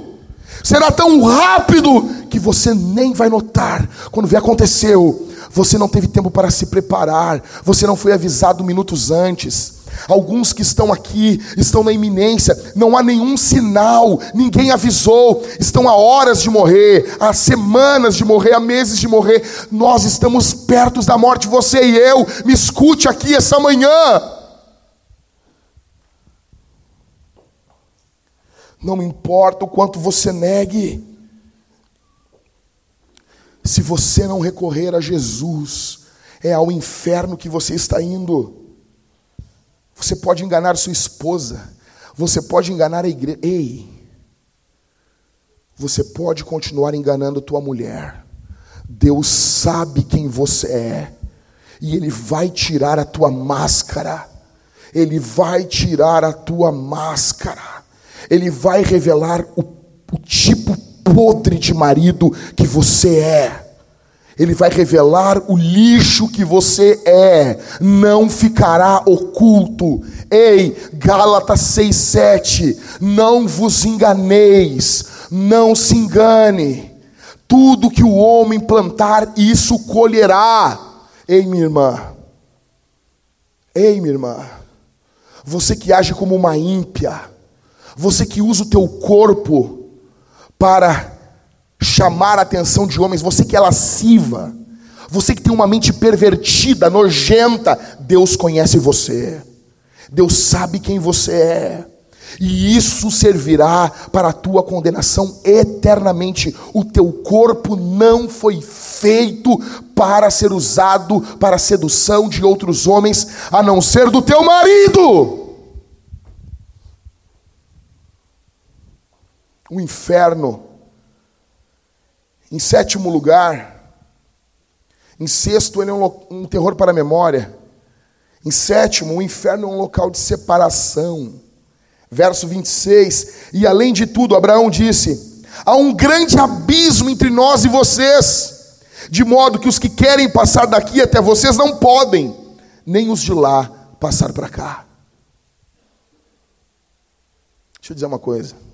S1: será tão rápido que você nem vai notar quando vier aconteceu. Você não teve tempo para se preparar, você não foi avisado minutos antes. Alguns que estão aqui estão na iminência, não há nenhum sinal, ninguém avisou, estão há horas de morrer, há semanas de morrer, há meses de morrer. Nós estamos perto da morte, você e eu. Me escute aqui essa manhã. Não importa o quanto você negue, se você não recorrer a Jesus, é ao inferno que você está indo. Você pode enganar sua esposa. Você pode enganar a igreja. Ei! Você pode continuar enganando tua mulher. Deus sabe quem você é. E Ele vai tirar a tua máscara. Ele vai tirar a tua máscara, Ele vai revelar o, o tipo podre de marido que você é. Ele vai revelar o lixo que você é, não ficará oculto. Ei, Gálatas 6,7, não vos enganeis, não se engane, tudo que o homem plantar, isso colherá. Ei, minha irmã, ei, minha irmã, você que age como uma ímpia, você que usa o teu corpo para chamar a atenção de homens, você que é lasciva, você que tem uma mente pervertida, nojenta, Deus conhece você. Deus sabe quem você é. E isso servirá para a tua condenação eternamente. O teu corpo não foi feito para ser usado para a sedução de outros homens, a não ser do teu marido. O inferno em sétimo lugar, em sexto, ele é um, um terror para a memória. Em sétimo, o inferno é um local de separação. Verso 26: E além de tudo, Abraão disse: Há um grande abismo entre nós e vocês, de modo que os que querem passar daqui até vocês não podem, nem os de lá passar para cá. Deixa eu dizer uma coisa.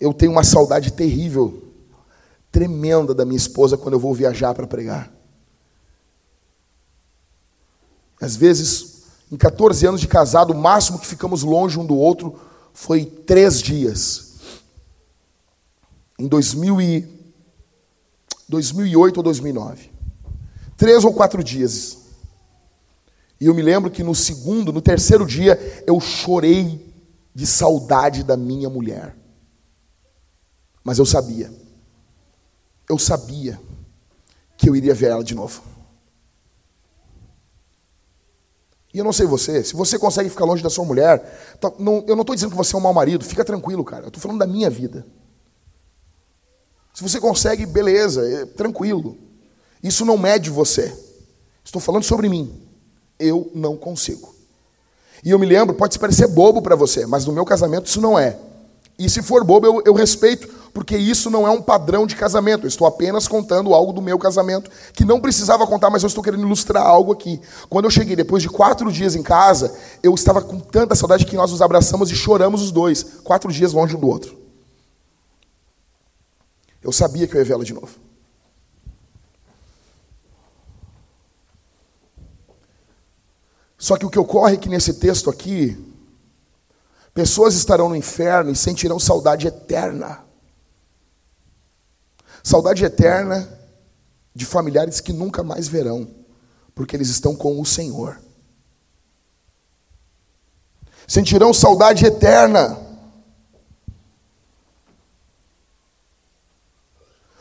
S1: Eu tenho uma saudade terrível tremenda da minha esposa quando eu vou viajar para pregar. Às vezes, em 14 anos de casado, o máximo que ficamos longe um do outro foi três dias. Em 2000 e 2008 ou 2009. Três ou quatro dias. E eu me lembro que no segundo, no terceiro dia, eu chorei de saudade da minha mulher. Mas eu sabia eu sabia que eu iria ver ela de novo. E eu não sei você, se você consegue ficar longe da sua mulher, tá, eu não estou dizendo que você é um mau marido, fica tranquilo, cara. Eu estou falando da minha vida. Se você consegue, beleza, é, tranquilo. Isso não mede você. Estou falando sobre mim. Eu não consigo. E eu me lembro, pode parecer bobo para você, mas no meu casamento isso não é. E se for bobo, eu, eu respeito, porque isso não é um padrão de casamento. Eu estou apenas contando algo do meu casamento, que não precisava contar, mas eu estou querendo ilustrar algo aqui. Quando eu cheguei, depois de quatro dias em casa, eu estava com tanta saudade que nós nos abraçamos e choramos os dois, quatro dias longe um do outro. Eu sabia que eu ia vê-la de novo. Só que o que ocorre é que nesse texto aqui, pessoas estarão no inferno e sentirão saudade eterna. Saudade eterna de familiares que nunca mais verão, porque eles estão com o Senhor. Sentirão saudade eterna.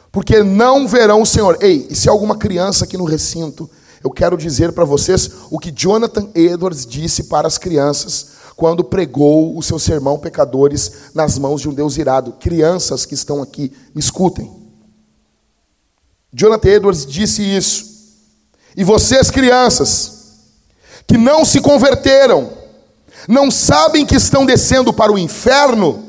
S1: Porque não verão o Senhor. Ei, e se há alguma criança aqui no recinto, eu quero dizer para vocês o que Jonathan Edwards disse para as crianças quando pregou o seu sermão Pecadores nas mãos de um Deus irado. Crianças que estão aqui, me escutem. Jonathan Edwards disse isso. E vocês, crianças, que não se converteram, não sabem que estão descendo para o inferno,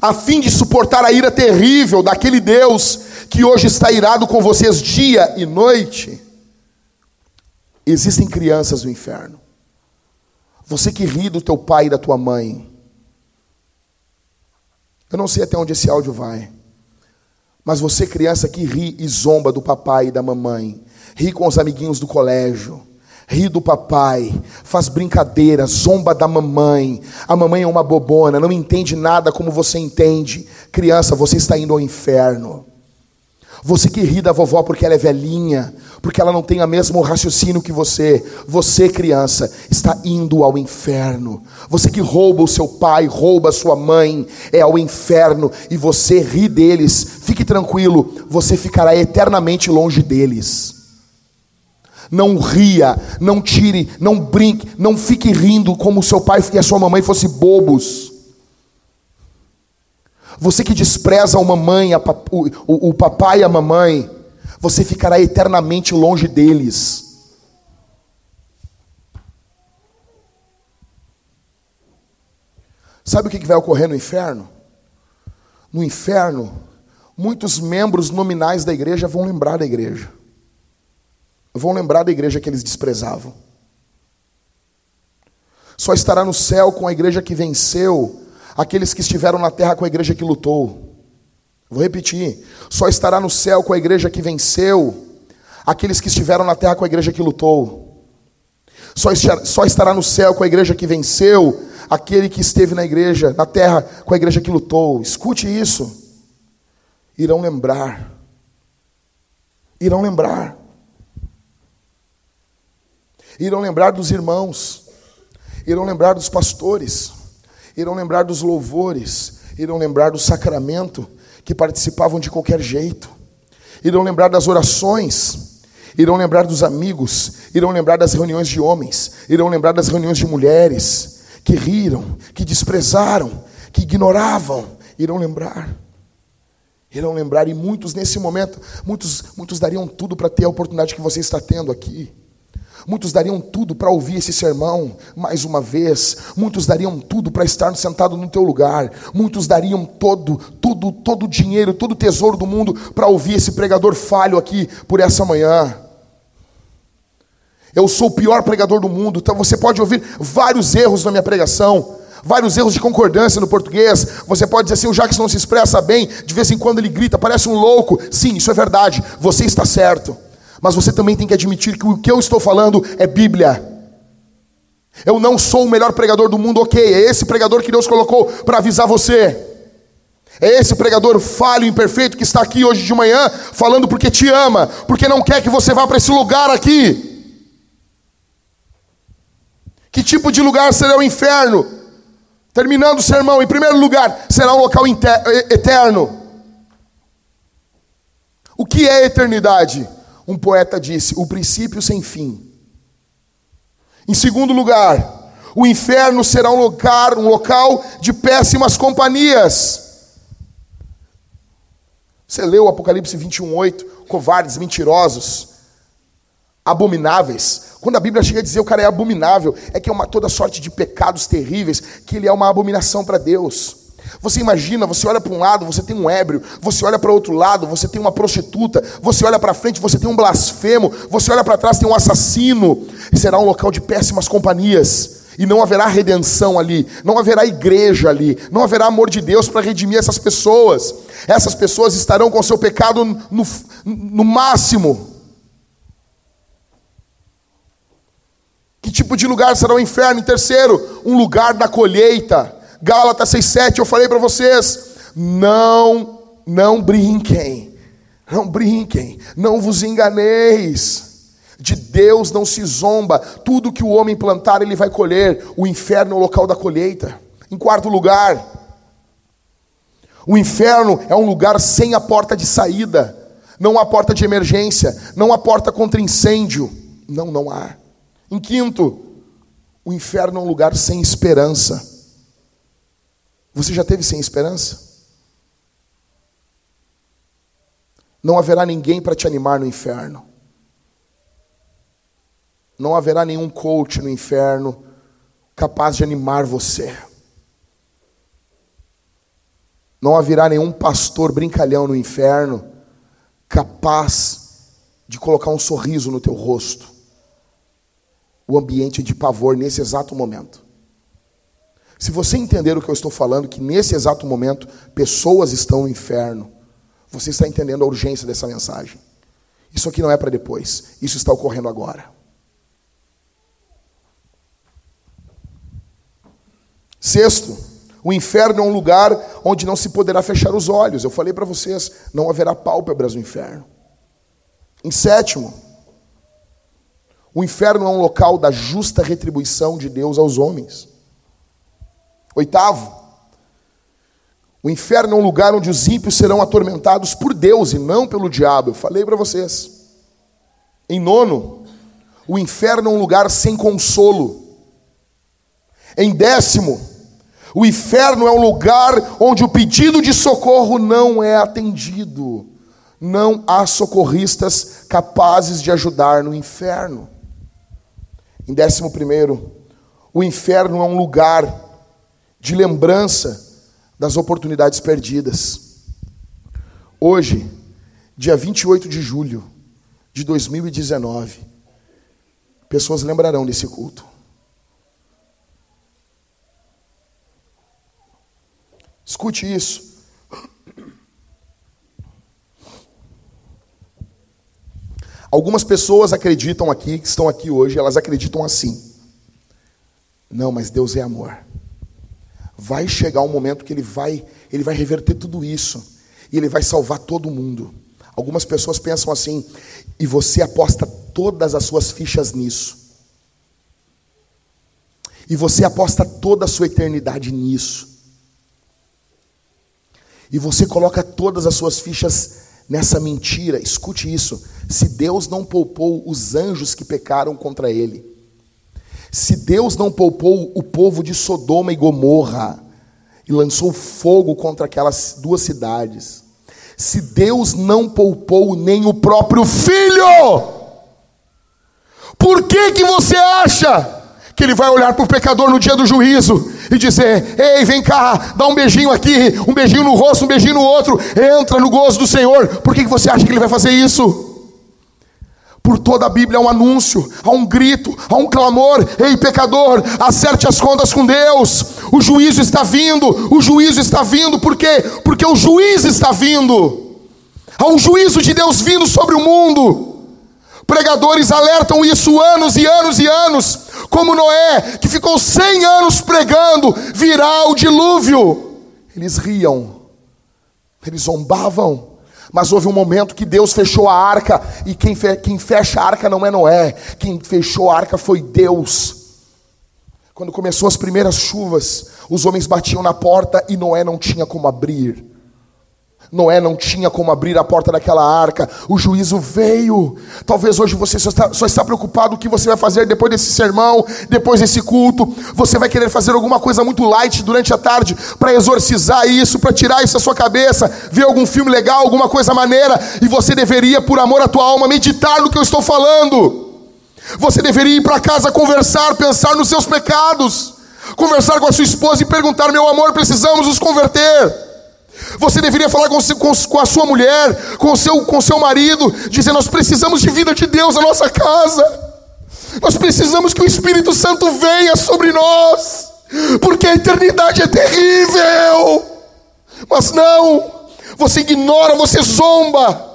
S1: a fim de suportar a ira terrível daquele Deus que hoje está irado com vocês dia e noite. Existem crianças no inferno. Você que ri do teu pai e da tua mãe. Eu não sei até onde esse áudio vai. Mas você, criança que ri e zomba do papai e da mamãe, ri com os amiguinhos do colégio, ri do papai, faz brincadeira, zomba da mamãe. A mamãe é uma bobona, não entende nada como você entende. Criança, você está indo ao inferno. Você que ri da vovó porque ela é velhinha, porque ela não tem o mesmo raciocínio que você. Você, criança, está indo ao inferno. Você que rouba o seu pai, rouba a sua mãe, é ao inferno e você ri deles. Fique tranquilo, você ficará eternamente longe deles. Não ria, não tire, não brinque, não fique rindo como seu pai e a sua mamãe fossem bobos. Você que despreza a mamãe, a, o, o, o papai e a mamãe, você ficará eternamente longe deles. Sabe o que vai ocorrer no inferno? No inferno, muitos membros nominais da igreja vão lembrar da igreja. Vão lembrar da igreja que eles desprezavam. Só estará no céu com a igreja que venceu aqueles que estiveram na terra com a igreja que lutou. Vou repetir. Só estará no céu com a igreja que venceu aqueles que estiveram na terra com a igreja que lutou. Só, só estará no céu com a igreja que venceu aquele que esteve na igreja, na terra com a igreja que lutou. Escute isso. Irão lembrar. Irão lembrar. Irão lembrar dos irmãos. Irão lembrar dos pastores. Irão lembrar dos louvores. Irão lembrar do sacramento que participavam de qualquer jeito. Irão lembrar das orações, irão lembrar dos amigos, irão lembrar das reuniões de homens, irão lembrar das reuniões de mulheres que riram, que desprezaram, que ignoravam, irão lembrar. Irão lembrar e muitos nesse momento, muitos muitos dariam tudo para ter a oportunidade que você está tendo aqui. Muitos dariam tudo para ouvir esse sermão mais uma vez. Muitos dariam tudo para estar sentado no teu lugar. Muitos dariam todo, todo, todo o dinheiro, todo o tesouro do mundo para ouvir esse pregador falho aqui por essa manhã. Eu sou o pior pregador do mundo, então você pode ouvir vários erros na minha pregação vários erros de concordância no português. Você pode dizer assim: o Jacques não se expressa bem, de vez em quando ele grita, parece um louco. Sim, isso é verdade, você está certo. Mas você também tem que admitir que o que eu estou falando é Bíblia. Eu não sou o melhor pregador do mundo, ok. É esse pregador que Deus colocou para avisar você. É esse pregador falho, imperfeito, que está aqui hoje de manhã, falando porque te ama, porque não quer que você vá para esse lugar aqui. Que tipo de lugar será o inferno? Terminando o sermão, em primeiro lugar, será um local eterno. O que é eternidade? Um poeta disse: o princípio sem fim. Em segundo lugar, o inferno será um lugar, um local de péssimas companhias. Você leu Apocalipse 21:8, covardes, mentirosos, abomináveis. Quando a Bíblia chega a dizer o cara é abominável, é que é uma toda sorte de pecados terríveis, que ele é uma abominação para Deus. Você imagina, você olha para um lado, você tem um ébrio, você olha para outro lado, você tem uma prostituta, você olha para frente, você tem um blasfemo, você olha para trás, tem um assassino. Será um local de péssimas companhias. E não haverá redenção ali, não haverá igreja ali, não haverá amor de Deus para redimir essas pessoas. Essas pessoas estarão com seu pecado no, no máximo. Que tipo de lugar será o inferno? Em terceiro, um lugar da colheita. Gálatas 6,7, eu falei para vocês, não, não brinquem, não brinquem, não vos enganeis. De Deus não se zomba, tudo que o homem plantar ele vai colher, o inferno é o local da colheita. Em quarto lugar, o inferno é um lugar sem a porta de saída, não há porta de emergência, não há porta contra incêndio, não, não há. Em quinto, o inferno é um lugar sem esperança. Você já teve sem esperança? Não haverá ninguém para te animar no inferno. Não haverá nenhum coach no inferno capaz de animar você. Não haverá nenhum pastor brincalhão no inferno capaz de colocar um sorriso no teu rosto. O ambiente de pavor nesse exato momento. Se você entender o que eu estou falando, que nesse exato momento pessoas estão no inferno, você está entendendo a urgência dessa mensagem. Isso aqui não é para depois, isso está ocorrendo agora. Sexto, o inferno é um lugar onde não se poderá fechar os olhos. Eu falei para vocês, não haverá pálpebras no inferno. Em sétimo, o inferno é um local da justa retribuição de Deus aos homens. Oitavo, o inferno é um lugar onde os ímpios serão atormentados por Deus e não pelo diabo. Eu falei para vocês. Em nono, o inferno é um lugar sem consolo. Em décimo, o inferno é um lugar onde o pedido de socorro não é atendido. Não há socorristas capazes de ajudar no inferno. Em décimo primeiro, o inferno é um lugar de lembrança das oportunidades perdidas. Hoje, dia 28 de julho de 2019, pessoas lembrarão desse culto. Escute isso. Algumas pessoas acreditam aqui, que estão aqui hoje, elas acreditam assim. Não, mas Deus é amor. Vai chegar um momento que ele vai, ele vai reverter tudo isso e ele vai salvar todo mundo. Algumas pessoas pensam assim, e você aposta todas as suas fichas nisso. E você aposta toda a sua eternidade nisso. E você coloca todas as suas fichas nessa mentira. Escute isso. Se Deus não poupou os anjos que pecaram contra ele, se Deus não poupou o povo de Sodoma e Gomorra e lançou fogo contra aquelas duas cidades, se Deus não poupou nem o próprio filho, por que que você acha que ele vai olhar para o pecador no dia do juízo e dizer: Ei, vem cá, dá um beijinho aqui, um beijinho no rosto, um beijinho no outro, entra no gozo do Senhor. Por que, que você acha que ele vai fazer isso? Por toda a Bíblia há um anúncio, há um grito, há um clamor: Ei, pecador, acerte as contas com Deus. O juízo está vindo, o juízo está vindo, por quê? Porque o juiz está vindo. Há um juízo de Deus vindo sobre o mundo. Pregadores alertam isso anos e anos e anos, como Noé, que ficou cem anos pregando, virá o dilúvio. Eles riam, eles zombavam, mas houve um momento que Deus fechou a arca, e quem, fe quem fecha a arca não é Noé, quem fechou a arca foi Deus. Quando começou as primeiras chuvas, os homens batiam na porta e Noé não tinha como abrir. Noé não tinha como abrir a porta daquela arca, o juízo veio. Talvez hoje você só está, só está preocupado o que você vai fazer depois desse sermão, depois desse culto. Você vai querer fazer alguma coisa muito light durante a tarde para exorcizar isso, para tirar isso da sua cabeça, ver algum filme legal, alguma coisa maneira, e você deveria, por amor à tua alma, meditar no que eu estou falando. Você deveria ir para casa conversar, pensar nos seus pecados, conversar com a sua esposa e perguntar: meu amor, precisamos nos converter. Você deveria falar com, com, a sua mulher, com o seu, com seu marido, dizendo: Nós precisamos de vida de Deus na nossa casa. Nós precisamos que o Espírito Santo venha sobre nós, porque a eternidade é terrível. Mas não, você ignora, você zomba.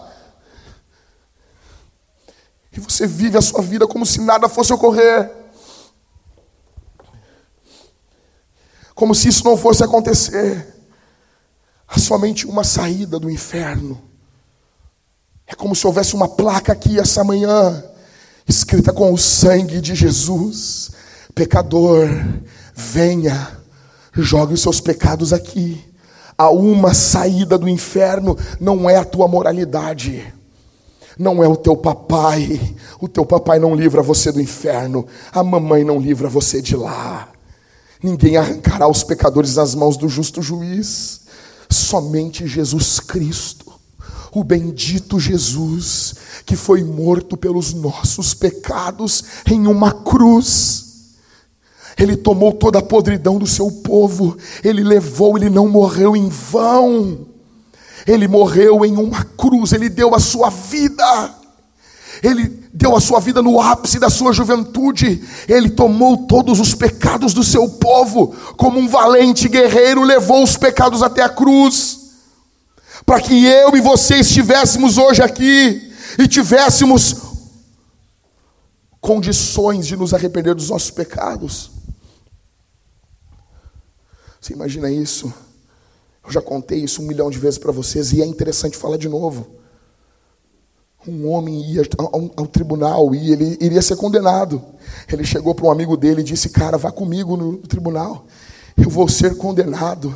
S1: E você vive a sua vida como se nada fosse ocorrer. Como se isso não fosse acontecer. Há somente uma saída do inferno. É como se houvesse uma placa aqui essa manhã, escrita com o sangue de Jesus: Pecador, venha, jogue os seus pecados aqui. Há uma saída do inferno, não é a tua moralidade não é o teu papai. O teu papai não livra você do inferno. A mamãe não livra você de lá. Ninguém arrancará os pecadores das mãos do justo juiz. Somente Jesus Cristo, o bendito Jesus, que foi morto pelos nossos pecados em uma cruz. Ele tomou toda a podridão do seu povo, ele levou, ele não morreu em vão. Ele morreu em uma cruz, ele deu a sua vida. Ele deu a sua vida no ápice da sua juventude. Ele tomou todos os pecados do seu povo, como um valente guerreiro, levou os pecados até a cruz, para que eu e você estivéssemos hoje aqui e tivéssemos condições de nos arrepender dos nossos pecados. Você imagina isso? Eu já contei isso um milhão de vezes para vocês e é interessante falar de novo um homem ia ao, ao, tribunal e ele iria ser condenado. Ele chegou para um amigo dele e disse: Cara, vá comigo no tribunal, eu vou ser condenado.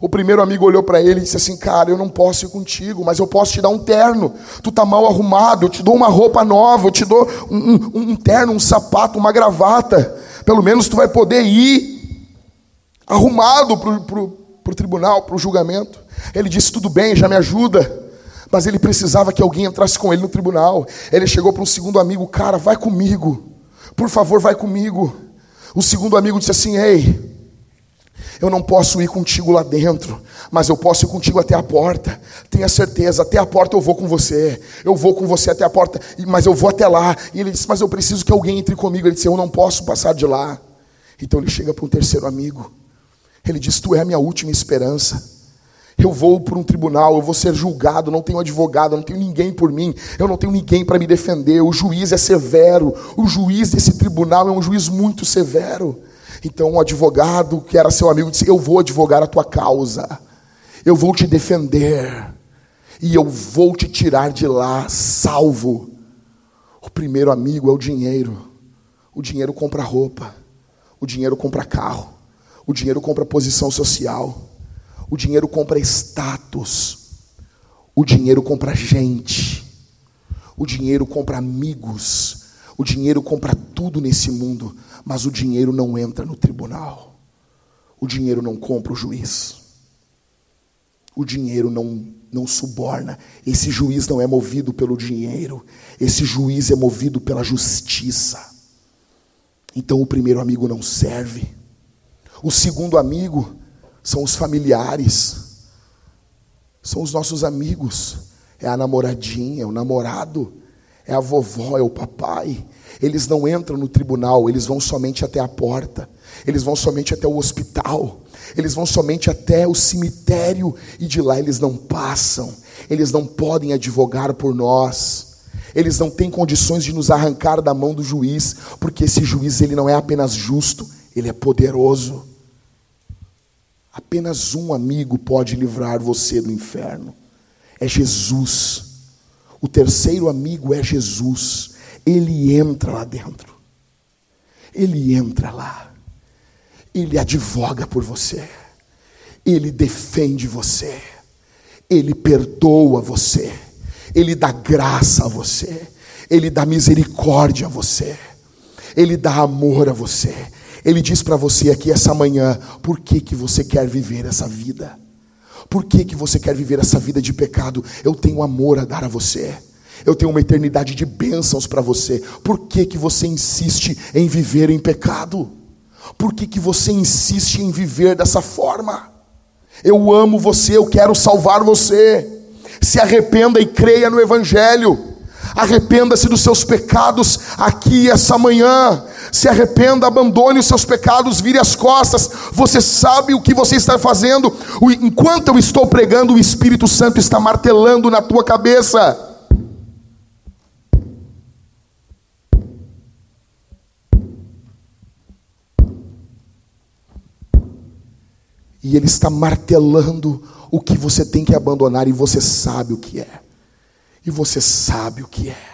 S1: O primeiro amigo olhou para ele e disse assim: Cara, eu não posso ir contigo, mas eu posso te dar um terno. Tu tá mal arrumado, eu te dou uma roupa nova, eu te dou um, um, um terno, um sapato, uma gravata. Pelo menos tu vai poder ir arrumado para o tribunal, para o julgamento. Ele disse: Tudo bem, já me ajuda. Mas ele precisava que alguém entrasse com ele no tribunal. Ele chegou para um segundo amigo: Cara, vai comigo. Por favor, vai comigo. O segundo amigo disse assim: Ei, Eu não posso ir contigo lá dentro, mas eu posso ir contigo até a porta. Tenha certeza, até a porta eu vou com você. Eu vou com você até a porta, mas eu vou até lá. E ele disse: Mas eu preciso que alguém entre comigo. Ele disse: Eu não posso passar de lá. Então ele chega para um terceiro amigo. Ele diz: Tu é a minha última esperança. Eu vou para um tribunal, eu vou ser julgado, não tenho advogado, não tenho ninguém por mim, eu não tenho ninguém para me defender. O juiz é severo, o juiz desse tribunal é um juiz muito severo. Então, um advogado que era seu amigo disse: Eu vou advogar a tua causa, eu vou te defender, e eu vou te tirar de lá salvo. O primeiro amigo é o dinheiro. O dinheiro compra roupa, o dinheiro compra carro, o dinheiro compra posição social. O dinheiro compra status. O dinheiro compra gente. O dinheiro compra amigos. O dinheiro compra tudo nesse mundo. Mas o dinheiro não entra no tribunal. O dinheiro não compra o juiz. O dinheiro não, não suborna. Esse juiz não é movido pelo dinheiro. Esse juiz é movido pela justiça. Então o primeiro amigo não serve. O segundo amigo são os familiares, são os nossos amigos, é a namoradinha, é o namorado, é a vovó, é o papai. Eles não entram no tribunal, eles vão somente até a porta, eles vão somente até o hospital, eles vão somente até o cemitério e de lá eles não passam, eles não podem advogar por nós. Eles não têm condições de nos arrancar da mão do juiz, porque esse juiz ele não é apenas justo, ele é poderoso. Apenas um amigo pode livrar você do inferno. É Jesus. O terceiro amigo é Jesus. Ele entra lá dentro. Ele entra lá. Ele advoga por você. Ele defende você. Ele perdoa você. Ele dá graça a você. Ele dá misericórdia a você. Ele dá amor a você. Ele diz para você aqui essa manhã, por que, que você quer viver essa vida? Por que, que você quer viver essa vida de pecado? Eu tenho amor a dar a você. Eu tenho uma eternidade de bênçãos para você. Por que, que você insiste em viver em pecado? Por que, que você insiste em viver dessa forma? Eu amo você, eu quero salvar você. Se arrependa e creia no Evangelho. Arrependa-se dos seus pecados aqui essa manhã se arrependa, abandone os seus pecados, vire as costas. Você sabe o que você está fazendo. Enquanto eu estou pregando, o Espírito Santo está martelando na tua cabeça. E Ele está martelando o que você tem que abandonar, e você sabe o que é. E você sabe o que é.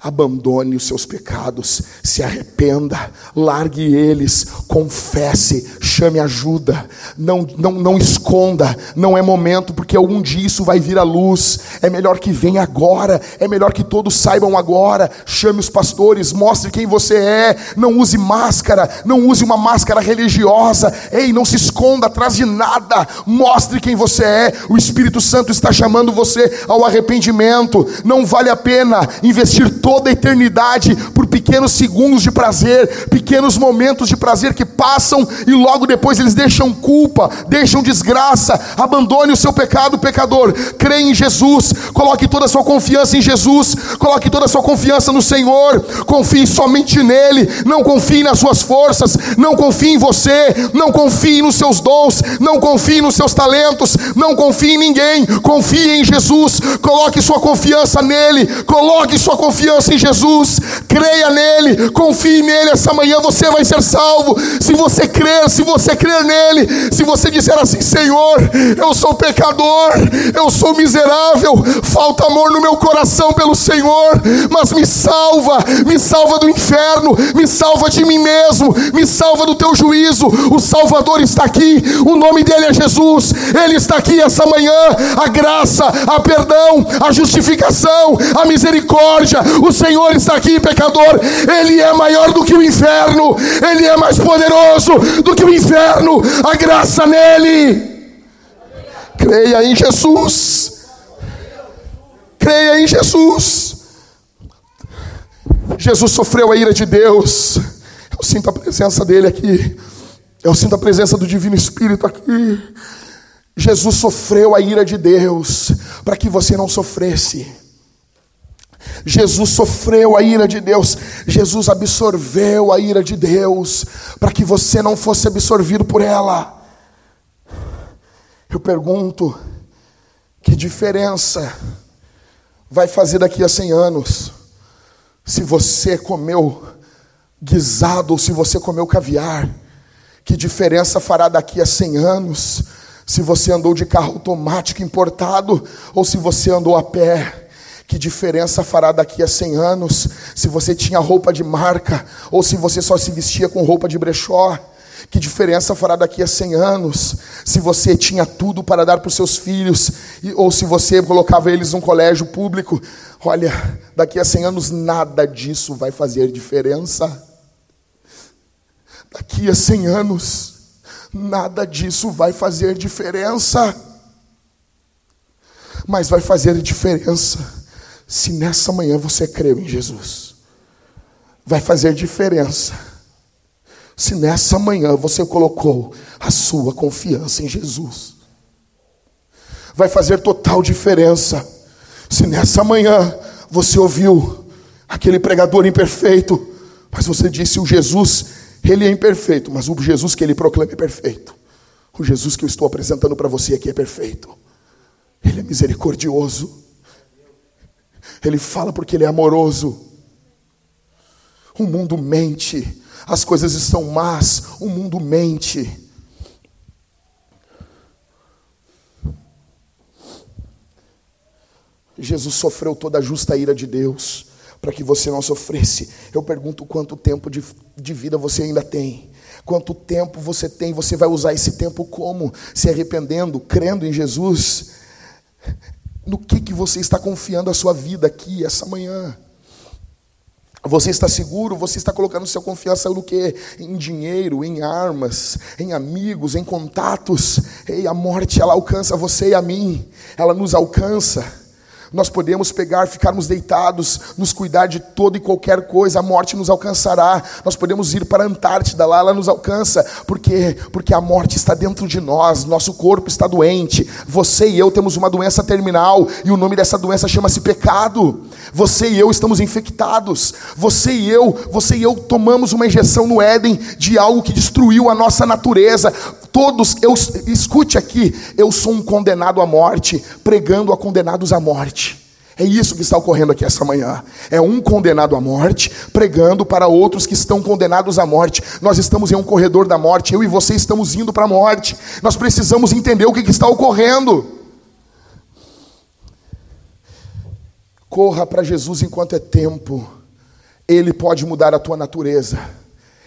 S1: Abandone os seus pecados, se arrependa, largue eles, confesse, chame ajuda, não, não, não esconda, não é momento, porque algum dia isso vai vir à luz. É melhor que venha agora, é melhor que todos saibam agora. Chame os pastores, mostre quem você é, não use máscara, não use uma máscara religiosa, ei, não se esconda atrás de nada, mostre quem você é. O Espírito Santo está chamando você ao arrependimento, não vale a pena investir toda a eternidade por pequenos segundos de prazer, pequenos momentos de prazer que passam e logo depois eles deixam culpa, deixam desgraça. Abandone o seu pecado, pecador. Crê em Jesus, coloque toda a sua confiança em Jesus, coloque toda a sua confiança no Senhor. Confie somente nele, não confie nas suas forças, não confie em você, não confie nos seus dons, não confie nos seus talentos, não confie em ninguém. Confie em Jesus, coloque sua confiança nele, coloque sua confiança confiança em Jesus, creia nele, confie nele. Essa manhã você vai ser salvo. Se você crer, se você crer nele, se você disser assim: Senhor, eu sou pecador, eu sou miserável, falta amor no meu coração pelo Senhor, mas me salva, me salva do inferno, me salva de mim mesmo, me salva do teu juízo. O Salvador está aqui, o nome dele é Jesus, ele está aqui essa manhã. A graça, a perdão, a justificação, a misericórdia, o Senhor está aqui, pecador. Ele é maior do que o inferno. Ele é mais poderoso do que o inferno. A graça nele. Creia em Jesus. Creia em Jesus. Jesus sofreu a ira de Deus. Eu sinto a presença dele aqui. Eu sinto a presença do Divino Espírito aqui. Jesus sofreu a ira de Deus para que você não sofresse. Jesus sofreu a ira de Deus, Jesus absorveu a ira de Deus para que você não fosse absorvido por ela. Eu pergunto, que diferença vai fazer daqui a 100 anos se você comeu guisado ou se você comeu caviar? Que diferença fará daqui a 100 anos se você andou de carro automático importado ou se você andou a pé? Que diferença fará daqui a 100 anos se você tinha roupa de marca ou se você só se vestia com roupa de brechó? Que diferença fará daqui a 100 anos se você tinha tudo para dar para os seus filhos ou se você colocava eles num colégio público? Olha, daqui a 100 anos nada disso vai fazer diferença. Daqui a 100 anos, nada disso vai fazer diferença. Mas vai fazer diferença se nessa manhã você creu em Jesus. Vai fazer diferença se nessa manhã você colocou a sua confiança em Jesus. Vai fazer total diferença se nessa manhã você ouviu aquele pregador imperfeito, mas você disse: o Jesus ele é imperfeito, mas o Jesus que ele proclama é perfeito. O Jesus que eu estou apresentando para você aqui é perfeito. Ele é misericordioso. Ele fala porque ele é amoroso. O mundo mente, as coisas estão más, o mundo mente. Jesus sofreu toda a justa ira de Deus para que você não sofresse. Eu pergunto quanto tempo de, de vida você ainda tem. Quanto tempo você tem? Você vai usar esse tempo como? Se arrependendo, crendo em Jesus? No que, que você está confiando a sua vida aqui, essa manhã? Você está seguro? Você está colocando sua confiança no que? Em dinheiro, em armas, em amigos, em contatos. Ei, a morte ela alcança você e a mim. Ela nos alcança. Nós podemos pegar, ficarmos deitados, nos cuidar de toda e qualquer coisa, a morte nos alcançará. Nós podemos ir para a Antártida, lá ela nos alcança. Por quê? Porque a morte está dentro de nós, nosso corpo está doente. Você e eu temos uma doença terminal e o nome dessa doença chama-se pecado. Você e eu estamos infectados. Você e eu, você e eu tomamos uma injeção no Éden de algo que destruiu a nossa natureza. Todos, eu escute aqui, eu sou um condenado à morte, pregando a condenados à morte. É isso que está ocorrendo aqui essa manhã. É um condenado à morte, pregando para outros que estão condenados à morte. Nós estamos em um corredor da morte, eu e você estamos indo para a morte. Nós precisamos entender o que está ocorrendo. Corra para Jesus enquanto é tempo. Ele pode mudar a tua natureza.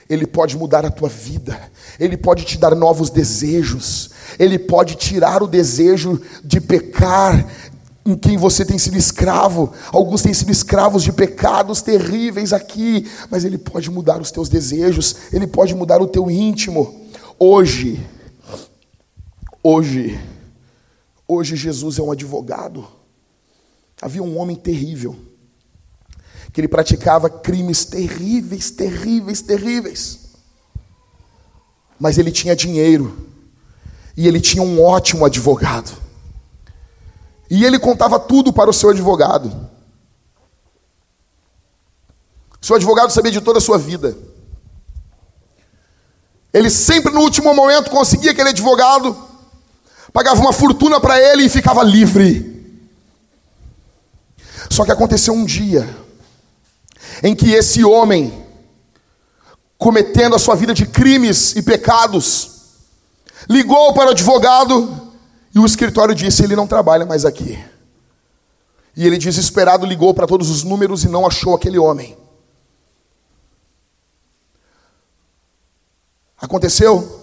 S1: Ele pode mudar a tua vida, Ele pode te dar novos desejos, Ele pode tirar o desejo de pecar em quem você tem sido escravo. Alguns têm sido escravos de pecados terríveis aqui, mas Ele pode mudar os teus desejos, Ele pode mudar o teu íntimo. Hoje, hoje, hoje Jesus é um advogado. Havia um homem terrível que ele praticava crimes terríveis, terríveis, terríveis. Mas ele tinha dinheiro, e ele tinha um ótimo advogado. E ele contava tudo para o seu advogado. Seu advogado sabia de toda a sua vida. Ele sempre no último momento conseguia aquele advogado, pagava uma fortuna para ele e ficava livre. Só que aconteceu um dia em que esse homem, cometendo a sua vida de crimes e pecados, ligou para o advogado e o escritório disse: ele não trabalha mais aqui. E ele, desesperado, ligou para todos os números e não achou aquele homem. Aconteceu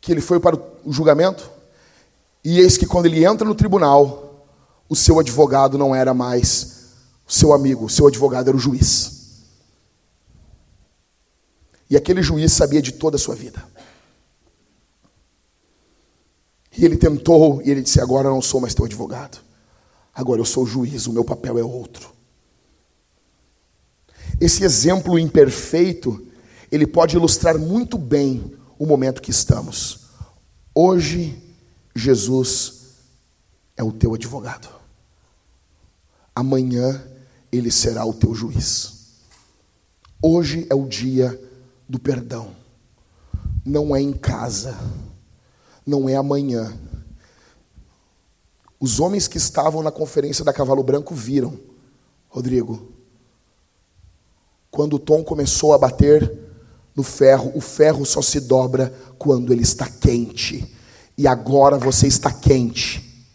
S1: que ele foi para o julgamento, e eis que quando ele entra no tribunal, o seu advogado não era mais seu amigo, seu advogado era o juiz. E aquele juiz sabia de toda a sua vida. E ele tentou, e ele disse: Agora eu não sou mais teu advogado. Agora eu sou o juiz, o meu papel é outro. Esse exemplo imperfeito, ele pode ilustrar muito bem o momento que estamos. Hoje, Jesus é o teu advogado. Amanhã, ele será o teu juiz. Hoje é o dia do perdão. Não é em casa, não é amanhã. Os homens que estavam na conferência da Cavalo Branco viram, Rodrigo, quando o tom começou a bater no ferro, o ferro só se dobra quando ele está quente. E agora você está quente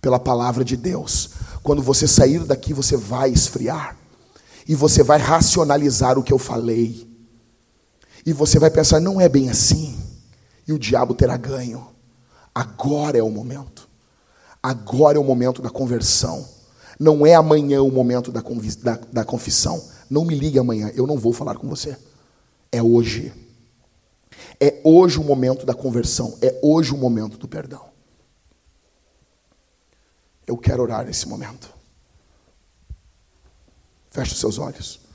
S1: pela palavra de Deus. Quando você sair daqui, você vai esfriar. E você vai racionalizar o que eu falei. E você vai pensar, não é bem assim. E o diabo terá ganho. Agora é o momento. Agora é o momento da conversão. Não é amanhã o momento da, da, da confissão. Não me ligue amanhã, eu não vou falar com você. É hoje. É hoje o momento da conversão. É hoje o momento do perdão. Eu quero orar nesse momento. Feche os seus olhos.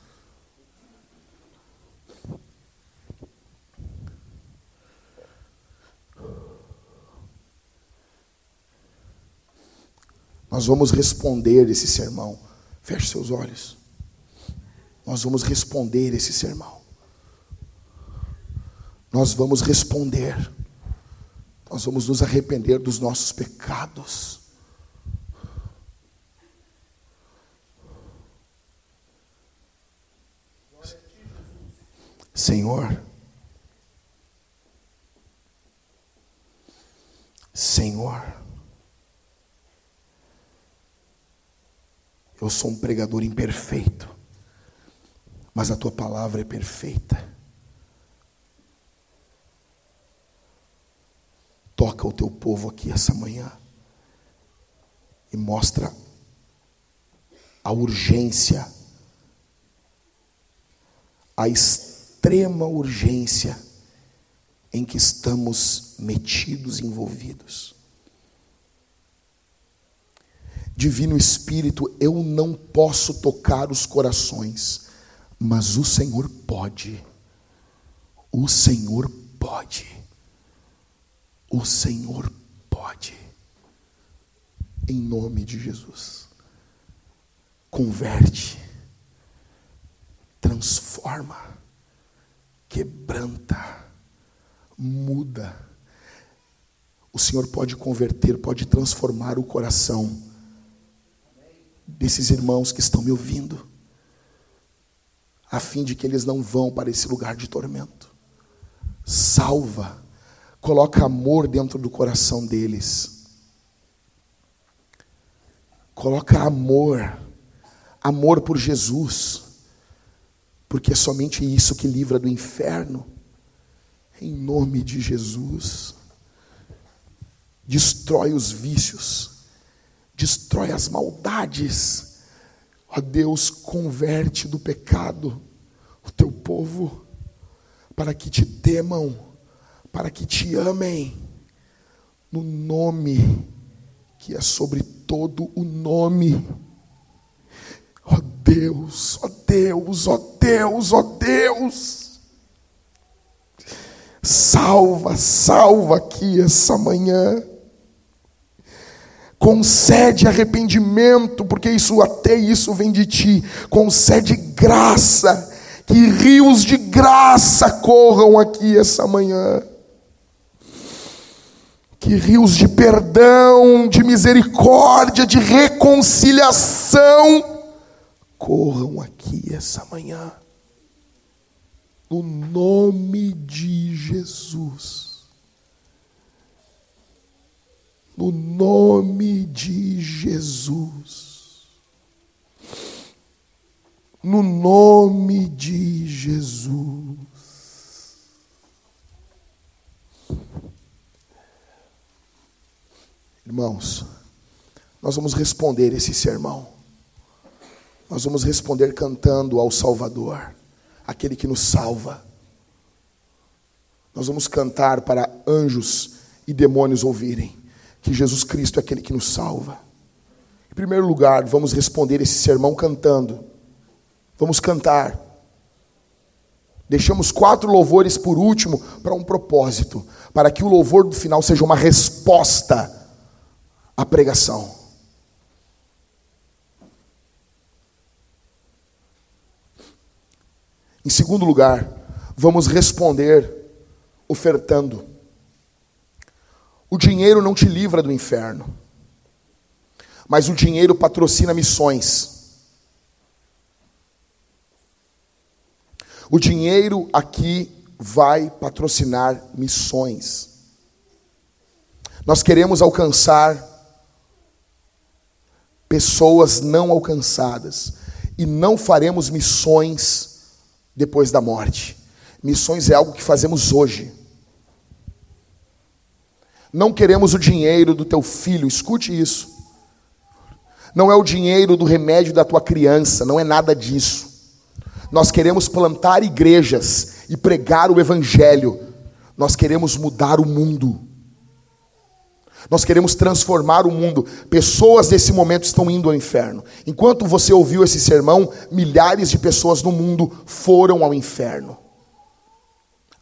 S1: Nós vamos responder esse sermão. Feche seus olhos nós vamos responder esse sermão. Nós vamos responder. Nós vamos nos arrepender dos nossos pecados. Senhor, Senhor, eu sou um pregador imperfeito mas a tua palavra é perfeita. Toca o teu povo aqui essa manhã e mostra a urgência, a extrema urgência em que estamos metidos, envolvidos. Divino Espírito, eu não posso tocar os corações mas o Senhor pode. O Senhor pode. O Senhor pode. Em nome de Jesus. Converte, transforma, quebranta, muda. O Senhor pode converter, pode transformar o coração desses irmãos que estão me ouvindo a fim de que eles não vão para esse lugar de tormento. Salva, coloca amor dentro do coração deles. Coloca amor, amor por Jesus, porque é somente isso que livra do inferno. Em nome de Jesus, destrói os vícios, destrói as maldades Ó Deus, converte do pecado o teu povo, para que te temam, para que te amem, no nome que é sobre todo o nome. Ó Deus, ó Deus, ó Deus, ó Deus. Salva, salva aqui essa manhã concede arrependimento, porque isso até isso vem de ti. Concede graça, que rios de graça corram aqui essa manhã. Que rios de perdão, de misericórdia, de reconciliação corram aqui essa manhã. No nome de Jesus. No nome de Jesus. No nome de Jesus. Irmãos, nós vamos responder esse sermão. Nós vamos responder cantando ao Salvador, aquele que nos salva. Nós vamos cantar para anjos e demônios ouvirem que Jesus Cristo é aquele que nos salva. Em primeiro lugar, vamos responder esse sermão cantando. Vamos cantar. Deixamos quatro louvores por último para um propósito, para que o louvor do final seja uma resposta à pregação. Em segundo lugar, vamos responder ofertando. O dinheiro não te livra do inferno, mas o dinheiro patrocina missões. O dinheiro aqui vai patrocinar missões. Nós queremos alcançar pessoas não alcançadas e não faremos missões depois da morte. Missões é algo que fazemos hoje. Não queremos o dinheiro do teu filho, escute isso. Não é o dinheiro do remédio da tua criança, não é nada disso. Nós queremos plantar igrejas e pregar o evangelho. Nós queremos mudar o mundo. Nós queremos transformar o mundo. Pessoas nesse momento estão indo ao inferno. Enquanto você ouviu esse sermão, milhares de pessoas no mundo foram ao inferno.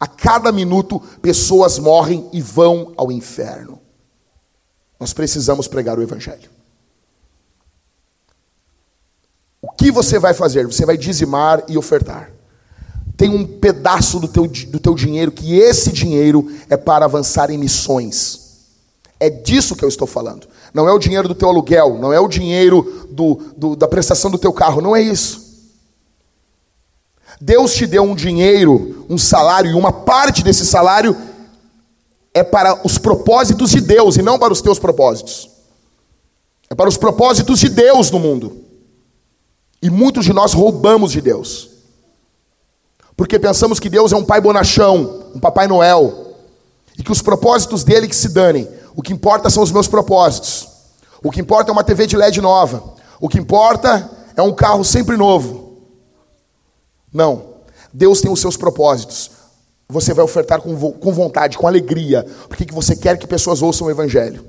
S1: A cada minuto, pessoas morrem e vão ao inferno. Nós precisamos pregar o Evangelho. O que você vai fazer? Você vai dizimar e ofertar. Tem um pedaço do teu, do teu dinheiro que esse dinheiro é para avançar em missões. É disso que eu estou falando. Não é o dinheiro do teu aluguel, não é o dinheiro do, do, da prestação do teu carro, não é isso. Deus te deu um dinheiro, um salário, e uma parte desse salário é para os propósitos de Deus e não para os teus propósitos. É para os propósitos de Deus no mundo. E muitos de nós roubamos de Deus. Porque pensamos que Deus é um pai bonachão, um papai Noel, e que os propósitos dele que se danem. O que importa são os meus propósitos. O que importa é uma TV de LED nova. O que importa é um carro sempre novo. Não. Deus tem os seus propósitos. Você vai ofertar com, com vontade, com alegria, porque que você quer que pessoas ouçam o Evangelho.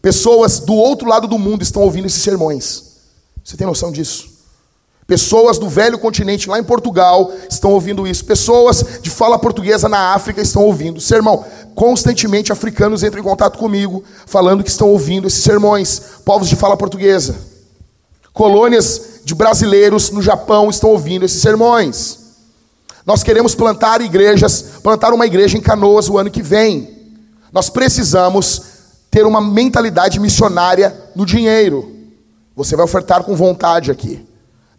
S1: Pessoas do outro lado do mundo estão ouvindo esses sermões. Você tem noção disso? Pessoas do velho continente, lá em Portugal, estão ouvindo isso. Pessoas de fala portuguesa na África estão ouvindo. Sermão, constantemente africanos entram em contato comigo, falando que estão ouvindo esses sermões. Povos de fala portuguesa. Colônias de brasileiros no Japão estão ouvindo esses sermões. Nós queremos plantar igrejas, plantar uma igreja em Canoas o ano que vem. Nós precisamos ter uma mentalidade missionária no dinheiro. Você vai ofertar com vontade aqui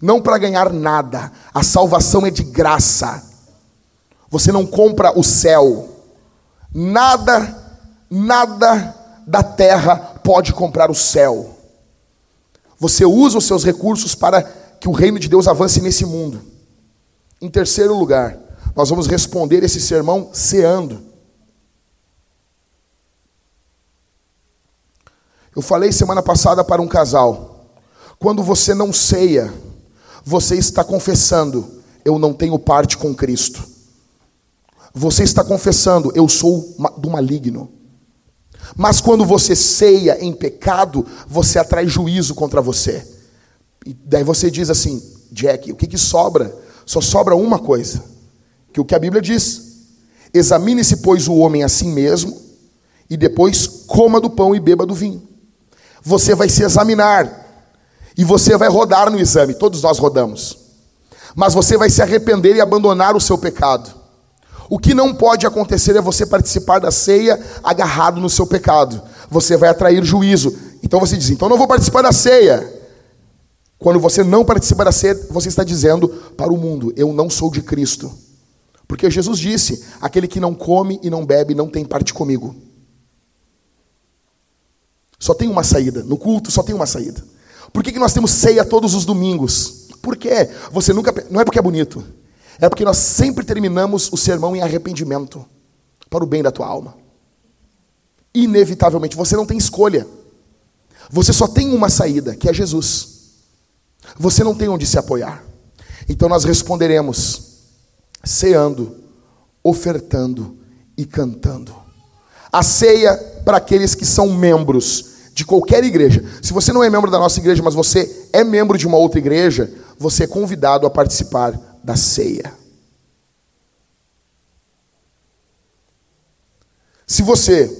S1: não para ganhar nada. A salvação é de graça. Você não compra o céu. Nada, nada da terra pode comprar o céu. Você usa os seus recursos para que o reino de Deus avance nesse mundo. Em terceiro lugar, nós vamos responder esse sermão ceando. Eu falei semana passada para um casal: quando você não ceia, você está confessando: eu não tenho parte com Cristo. Você está confessando: eu sou do maligno. Mas quando você ceia em pecado, você atrai juízo contra você. E daí você diz assim: Jack, o que, que sobra? Só sobra uma coisa: que o que a Bíblia diz. Examine-se, pois, o homem a si mesmo, e depois coma do pão e beba do vinho. Você vai se examinar. E você vai rodar no exame, todos nós rodamos. Mas você vai se arrepender e abandonar o seu pecado. O que não pode acontecer é você participar da ceia agarrado no seu pecado. Você vai atrair juízo. Então você diz: então não vou participar da ceia. Quando você não participa da ceia, você está dizendo para o mundo: eu não sou de Cristo. Porque Jesus disse: aquele que não come e não bebe não tem parte comigo. Só tem uma saída. No culto só tem uma saída. Por que, que nós temos ceia todos os domingos? Por quê? Você nunca. Não é porque é bonito. É porque nós sempre terminamos o sermão em arrependimento para o bem da tua alma. Inevitavelmente, você não tem escolha. Você só tem uma saída, que é Jesus. Você não tem onde se apoiar. Então nós responderemos ceando, ofertando e cantando. A ceia para aqueles que são membros de qualquer igreja. Se você não é membro da nossa igreja, mas você é membro de uma outra igreja, você é convidado a participar da ceia. Se você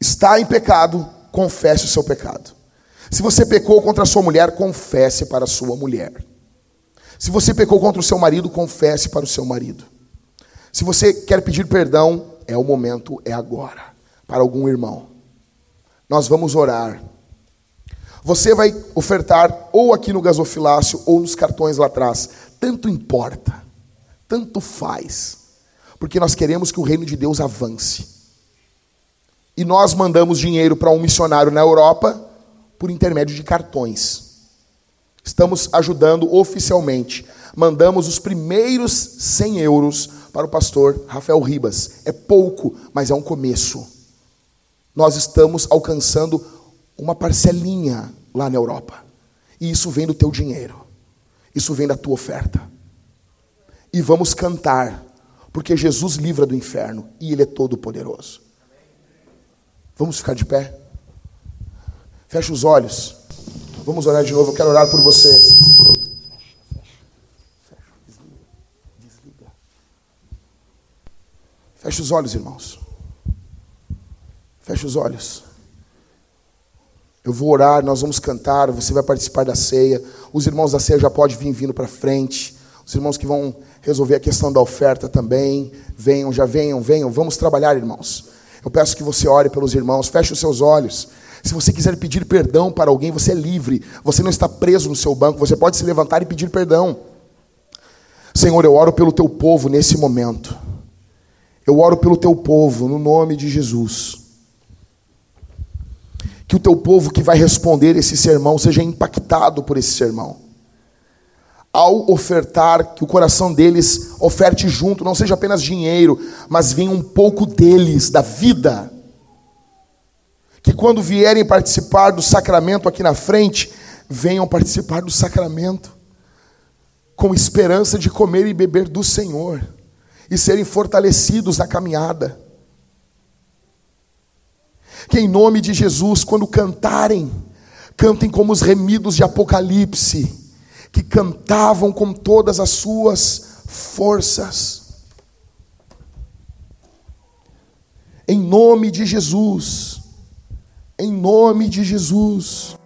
S1: está em pecado, confesse o seu pecado. Se você pecou contra a sua mulher, confesse para a sua mulher. Se você pecou contra o seu marido, confesse para o seu marido. Se você quer pedir perdão, é o momento, é agora, para algum irmão. Nós vamos orar. Você vai ofertar ou aqui no gasofilácio ou nos cartões lá atrás. Tanto importa, tanto faz, porque nós queremos que o reino de Deus avance. E nós mandamos dinheiro para um missionário na Europa por intermédio de cartões. Estamos ajudando oficialmente. Mandamos os primeiros 100 euros para o pastor Rafael Ribas. É pouco, mas é um começo. Nós estamos alcançando uma parcelinha lá na Europa. E isso vem do teu dinheiro. Isso vem da tua oferta. E vamos cantar, porque Jesus livra do inferno e Ele é todo poderoso. Vamos ficar de pé? Feche os olhos. Vamos orar de novo. Eu quero orar por você. Feche os olhos, irmãos. Feche os olhos. Eu vou orar, nós vamos cantar, você vai participar da ceia. Os irmãos da ceia já podem vir vindo para frente. Os irmãos que vão resolver a questão da oferta também, venham, já venham, venham. Vamos trabalhar, irmãos. Eu peço que você ore pelos irmãos, feche os seus olhos. Se você quiser pedir perdão para alguém, você é livre. Você não está preso no seu banco, você pode se levantar e pedir perdão. Senhor, eu oro pelo teu povo nesse momento. Eu oro pelo teu povo, no nome de Jesus. Que o teu povo que vai responder esse sermão seja impactado por esse sermão. Ao ofertar, que o coração deles oferte junto, não seja apenas dinheiro, mas venha um pouco deles, da vida. Que quando vierem participar do sacramento aqui na frente, venham participar do sacramento com esperança de comer e beber do Senhor e serem fortalecidos na caminhada. Que em nome de Jesus, quando cantarem, cantem como os remidos de Apocalipse, que cantavam com todas as suas forças. Em nome de Jesus, em nome de Jesus.